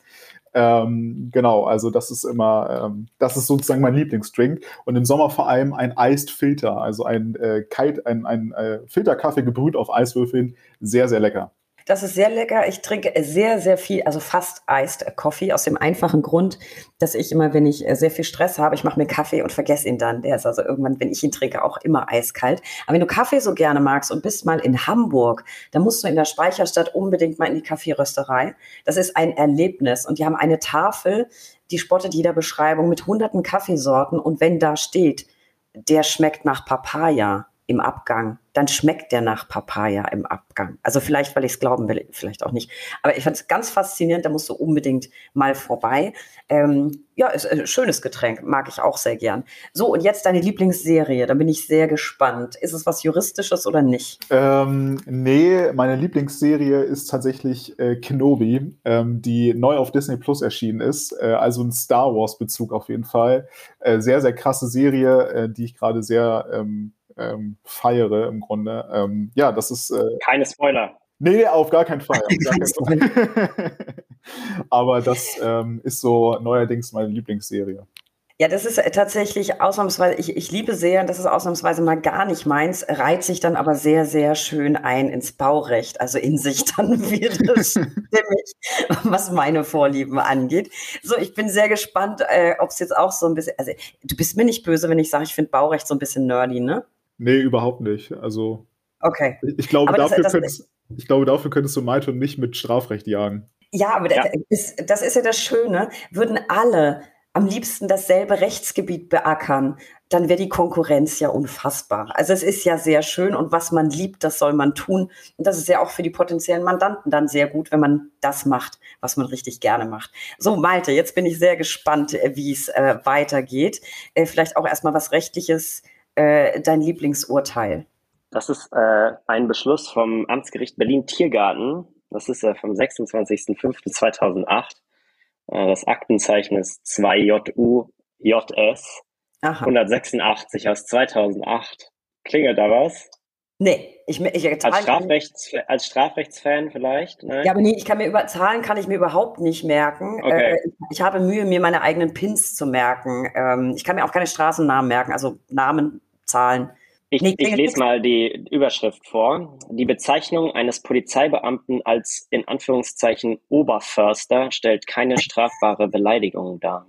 Ähm, genau, also das ist immer, ähm, das ist sozusagen mein Lieblingsdrink. Und im Sommer vor allem ein Iced Filter, also ein, äh, Kite, ein, ein äh, Filterkaffee gebrüht auf Eiswürfeln. Sehr, sehr lecker. Das ist sehr lecker. Ich trinke sehr, sehr viel, also fast Iced Coffee aus dem einfachen Grund, dass ich immer, wenn ich äh, sehr viel Stress habe, ich mache mir Kaffee und vergesse ihn dann. Der ist also irgendwann, wenn ich ihn trinke, auch immer eiskalt. Aber wenn du Kaffee so gerne magst und bist mal in Hamburg, dann musst du in der Speicherstadt unbedingt mal in die Kaffeerösterei. Das ist ein Erlebnis und die haben eine Tafel, die spottet jeder Beschreibung mit hunderten Kaffeesorten und wenn da steht, der schmeckt nach Papaya im Abgang, dann schmeckt der nach Papaya im Abgang. Also vielleicht, weil ich es glauben will, vielleicht auch nicht. Aber ich fand es ganz faszinierend, da musst du unbedingt mal vorbei. Ähm, ja, ist ein schönes Getränk, mag ich auch sehr gern. So, und jetzt deine Lieblingsserie, da bin ich sehr gespannt. Ist es was Juristisches oder nicht? Ähm, nee, meine Lieblingsserie ist tatsächlich äh, Kenobi, ähm, die neu auf Disney Plus erschienen ist. Äh, also ein Star Wars-Bezug auf jeden Fall. Äh, sehr, sehr krasse Serie, äh, die ich gerade sehr ähm, ähm, feiere im Grunde. Ähm, ja, das ist. Äh, Keine Spoiler. Nee, auf gar keinen Fall. Gar keinen Fall. Aber das ähm, ist so neuerdings meine Lieblingsserie. Ja, das ist äh, tatsächlich ausnahmsweise, ich, ich liebe Serien, das ist ausnahmsweise mal gar nicht meins, reiht sich dann aber sehr, sehr schön ein ins Baurecht, also in sich dann wird es stimmig, was meine Vorlieben angeht. So, ich bin sehr gespannt, äh, ob es jetzt auch so ein bisschen, also du bist mir nicht böse, wenn ich sage, ich finde Baurecht so ein bisschen nerdy, ne? Nee, überhaupt nicht. Also. Okay. Ich, ich glaube, dafür das, könntest, ich glaube, dafür könntest du Maite und mich mit Strafrecht jagen. Ja, aber ja. Das, ist, das ist ja das Schöne. Würden alle am liebsten dasselbe Rechtsgebiet beackern, dann wäre die Konkurrenz ja unfassbar. Also es ist ja sehr schön und was man liebt, das soll man tun. Und das ist ja auch für die potenziellen Mandanten dann sehr gut, wenn man das macht, was man richtig gerne macht. So, Malte, jetzt bin ich sehr gespannt, äh, wie es äh, weitergeht. Äh, vielleicht auch erstmal was Rechtliches äh, dein Lieblingsurteil? Das ist äh, ein Beschluss vom Amtsgericht Berlin-Tiergarten. Das ist äh, vom 26.05.2008. Äh, das Aktenzeichen ist 2JUJS 186 aus 2008. Klingelt da was? Nee, ich, ich als, Strafrechts, als Strafrechtsfan vielleicht? Nein? Ja, aber nee, ich kann mir über Zahlen kann ich mir überhaupt nicht merken. Okay. Äh, ich habe Mühe, mir meine eigenen Pins zu merken. Ähm, ich kann mir auch keine Straßennamen merken, also Namen Zahlen. Ich, nee, ich lese mal die Überschrift vor. Die Bezeichnung eines Polizeibeamten als in Anführungszeichen Oberförster stellt keine strafbare Beleidigung dar.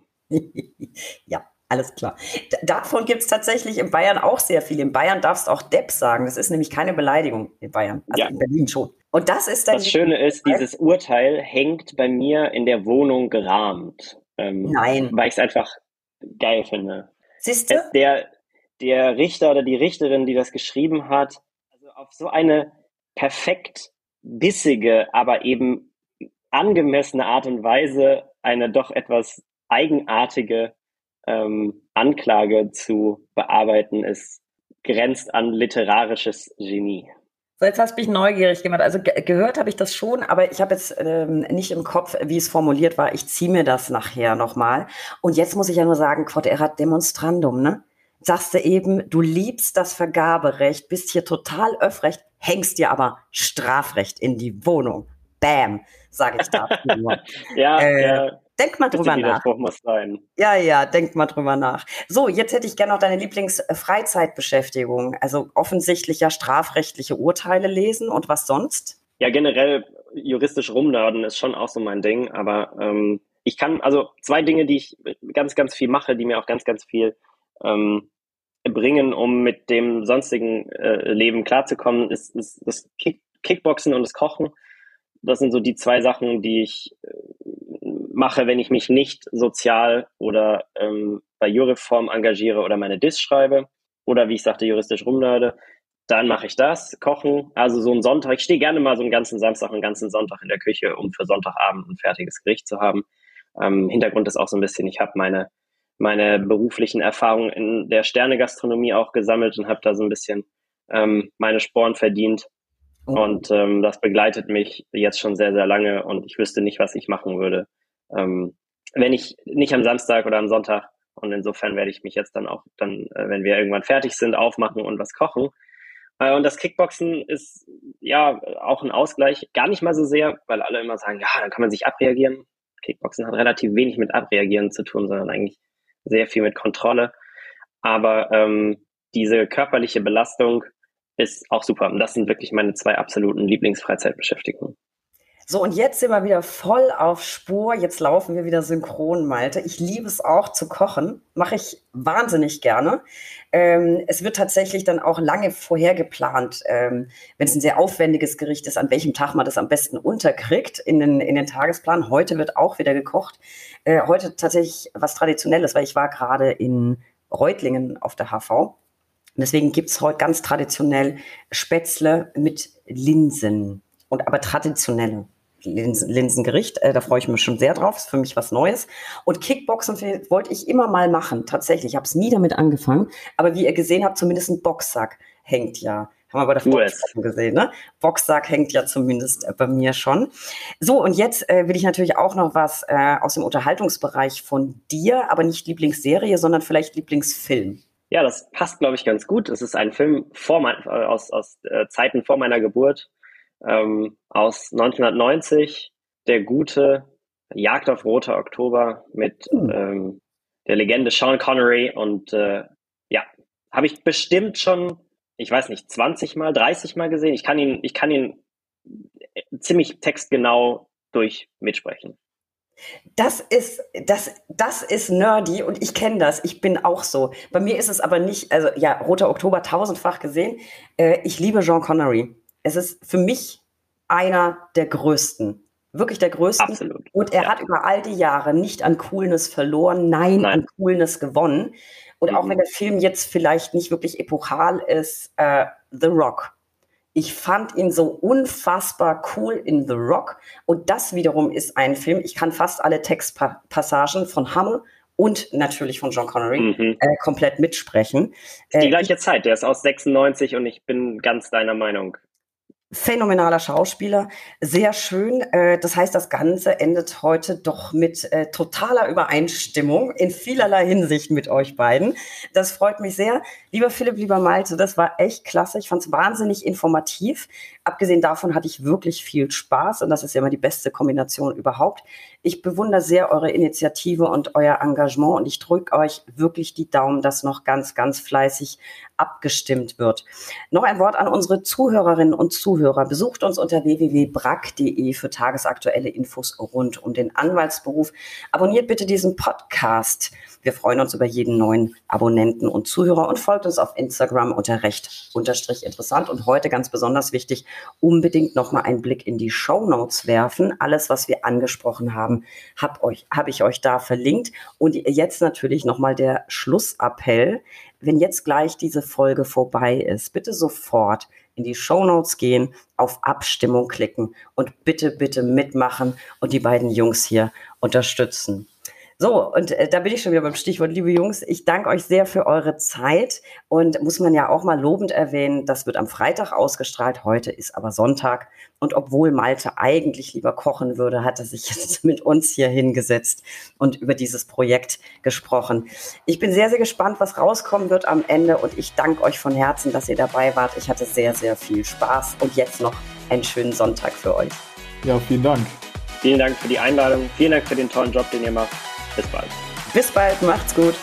ja, alles klar. D davon gibt es tatsächlich in Bayern auch sehr viel. In Bayern darfst du auch Depp sagen. Das ist nämlich keine Beleidigung in Bayern. Also ja. in Berlin schon. Und das ist dann. Das Schöne ist, dieses Urteil hängt bei mir in der Wohnung gerahmt. Ähm, Nein. Weil ich es einfach geil finde. Siehst du? Der, der Richter oder die Richterin, die das geschrieben hat, also auf so eine perfekt bissige, aber eben angemessene Art und Weise eine doch etwas eigenartige ähm, Anklage zu bearbeiten, ist grenzt an literarisches Genie. So, jetzt hast du mich neugierig gemacht. Also ge gehört habe ich das schon, aber ich habe jetzt ähm, nicht im Kopf, wie es formuliert war. Ich ziehe mir das nachher nochmal. Und jetzt muss ich ja nur sagen, quod erat demonstrandum, ne? Sagst du eben, du liebst das Vergaberecht, bist hier total öffrecht, hängst dir aber Strafrecht in die Wohnung. Bam, sage ich da. ja, äh, ja. Denk mal drüber nach. Sein. Ja, ja, denk mal drüber nach. So, jetzt hätte ich gerne noch deine Lieblingsfreizeitbeschäftigung. Also offensichtlich ja strafrechtliche Urteile lesen und was sonst? Ja, generell juristisch rumnörden ist schon auch so mein Ding. Aber ähm, ich kann, also zwei Dinge, die ich ganz, ganz viel mache, die mir auch ganz, ganz viel ähm, bringen, um mit dem sonstigen äh, Leben klarzukommen, ist, ist das Kick Kickboxen und das Kochen. Das sind so die zwei Sachen, die ich äh, mache, wenn ich mich nicht sozial oder ähm, bei Jureform engagiere oder meine Dis schreibe oder wie ich sagte, juristisch rumlade. dann mache ich das, kochen. Also so ein Sonntag, ich stehe gerne mal so einen ganzen Samstag, einen ganzen Sonntag in der Küche, um für Sonntagabend ein fertiges Gericht zu haben. Ähm, Hintergrund ist auch so ein bisschen, ich habe meine, meine beruflichen Erfahrungen in der Sternegastronomie auch gesammelt und habe da so ein bisschen ähm, meine Sporen verdient. Oh. Und ähm, das begleitet mich jetzt schon sehr, sehr lange und ich wüsste nicht, was ich machen würde, ähm, wenn ich nicht am Samstag oder am Sonntag und insofern werde ich mich jetzt dann auch dann, äh, wenn wir irgendwann fertig sind, aufmachen und was kochen. Äh, und das Kickboxen ist ja auch ein Ausgleich, gar nicht mal so sehr, weil alle immer sagen, ja, dann kann man sich abreagieren. Kickboxen hat relativ wenig mit Abreagieren zu tun, sondern eigentlich sehr viel mit Kontrolle. Aber ähm, diese körperliche Belastung ist auch super. Und das sind wirklich meine zwei absoluten Lieblingsfreizeitbeschäftigungen. So, und jetzt sind wir wieder voll auf Spur. Jetzt laufen wir wieder synchron, Malte. Ich liebe es auch zu kochen. Mache ich wahnsinnig gerne. Ähm, es wird tatsächlich dann auch lange vorher geplant, ähm, wenn es ein sehr aufwendiges Gericht ist, an welchem Tag man das am besten unterkriegt in den, in den Tagesplan. Heute wird auch wieder gekocht. Äh, heute tatsächlich was Traditionelles, weil ich war gerade in Reutlingen auf der HV. Deswegen gibt es heute ganz traditionell Spätzle mit Linsen. Und aber traditionelle. Linsengericht. Äh, da freue ich mich schon sehr drauf. Ist für mich was Neues. Und Kickboxen wollte ich immer mal machen. Tatsächlich. Ich habe es nie damit angefangen. Aber wie ihr gesehen habt, zumindest ein Boxsack hängt ja. Haben wir bei der Vorstellung gesehen, ne? Boxsack hängt ja zumindest äh, bei mir schon. So, und jetzt äh, will ich natürlich auch noch was äh, aus dem Unterhaltungsbereich von dir, aber nicht Lieblingsserie, sondern vielleicht Lieblingsfilm. Ja, das passt, glaube ich, ganz gut. Es ist ein Film vor mein, äh, aus, aus äh, Zeiten vor meiner Geburt ähm, aus 1990, der gute Jagd auf Roter Oktober mit mhm. ähm, der Legende Sean Connery und äh, ja, habe ich bestimmt schon, ich weiß nicht, 20 mal, 30 mal gesehen. Ich kann ihn, ich kann ihn äh, ziemlich textgenau durch mitsprechen. Das ist, das, das ist nerdy und ich kenne das. Ich bin auch so. Bei mir ist es aber nicht, also ja, Roter Oktober tausendfach gesehen. Äh, ich liebe Sean Connery es ist für mich einer der größten. Wirklich der größte. Absolut. Und er ja. hat über all die Jahre nicht an Coolness verloren, nein, nein. an Coolness gewonnen. Und mhm. auch wenn der Film jetzt vielleicht nicht wirklich epochal ist, äh, The Rock. Ich fand ihn so unfassbar cool in The Rock. Und das wiederum ist ein Film, ich kann fast alle Textpassagen von Hummel und natürlich von John Connery mhm. äh, komplett mitsprechen. Die äh, gleiche Zeit, der ist aus 96 und ich bin ganz deiner Meinung phänomenaler Schauspieler, sehr schön. Äh, das heißt, das Ganze endet heute doch mit äh, totaler Übereinstimmung in vielerlei Hinsicht mit euch beiden. Das freut mich sehr. Lieber Philipp, lieber Malte, das war echt klasse. Ich fand es wahnsinnig informativ. Abgesehen davon hatte ich wirklich viel Spaß und das ist ja immer die beste Kombination überhaupt. Ich bewundere sehr eure Initiative und euer Engagement und ich drücke euch wirklich die Daumen, dass noch ganz, ganz fleißig abgestimmt wird. Noch ein Wort an unsere Zuhörerinnen und Zuhörer. Besucht uns unter www.brack.de für tagesaktuelle Infos rund um den Anwaltsberuf. Abonniert bitte diesen Podcast. Wir freuen uns über jeden neuen Abonnenten und Zuhörer und folgt uns auf Instagram unter recht unterstrich interessant. Und heute ganz besonders wichtig, unbedingt nochmal einen Blick in die Show Notes werfen. Alles, was wir angesprochen haben, habe hab ich euch da verlinkt. Und jetzt natürlich nochmal der Schlussappell wenn jetzt gleich diese Folge vorbei ist, bitte sofort in die Show Notes gehen, auf Abstimmung klicken und bitte, bitte mitmachen und die beiden Jungs hier unterstützen. So, und äh, da bin ich schon wieder beim Stichwort, liebe Jungs. Ich danke euch sehr für eure Zeit und muss man ja auch mal lobend erwähnen, das wird am Freitag ausgestrahlt, heute ist aber Sonntag. Und obwohl Malte eigentlich lieber kochen würde, hat er sich jetzt mit uns hier hingesetzt und über dieses Projekt gesprochen. Ich bin sehr, sehr gespannt, was rauskommen wird am Ende und ich danke euch von Herzen, dass ihr dabei wart. Ich hatte sehr, sehr viel Spaß und jetzt noch einen schönen Sonntag für euch. Ja, vielen Dank. Vielen Dank für die Einladung. Vielen Dank für den tollen Job, den ihr macht. Bis bald. Bis bald, macht's gut.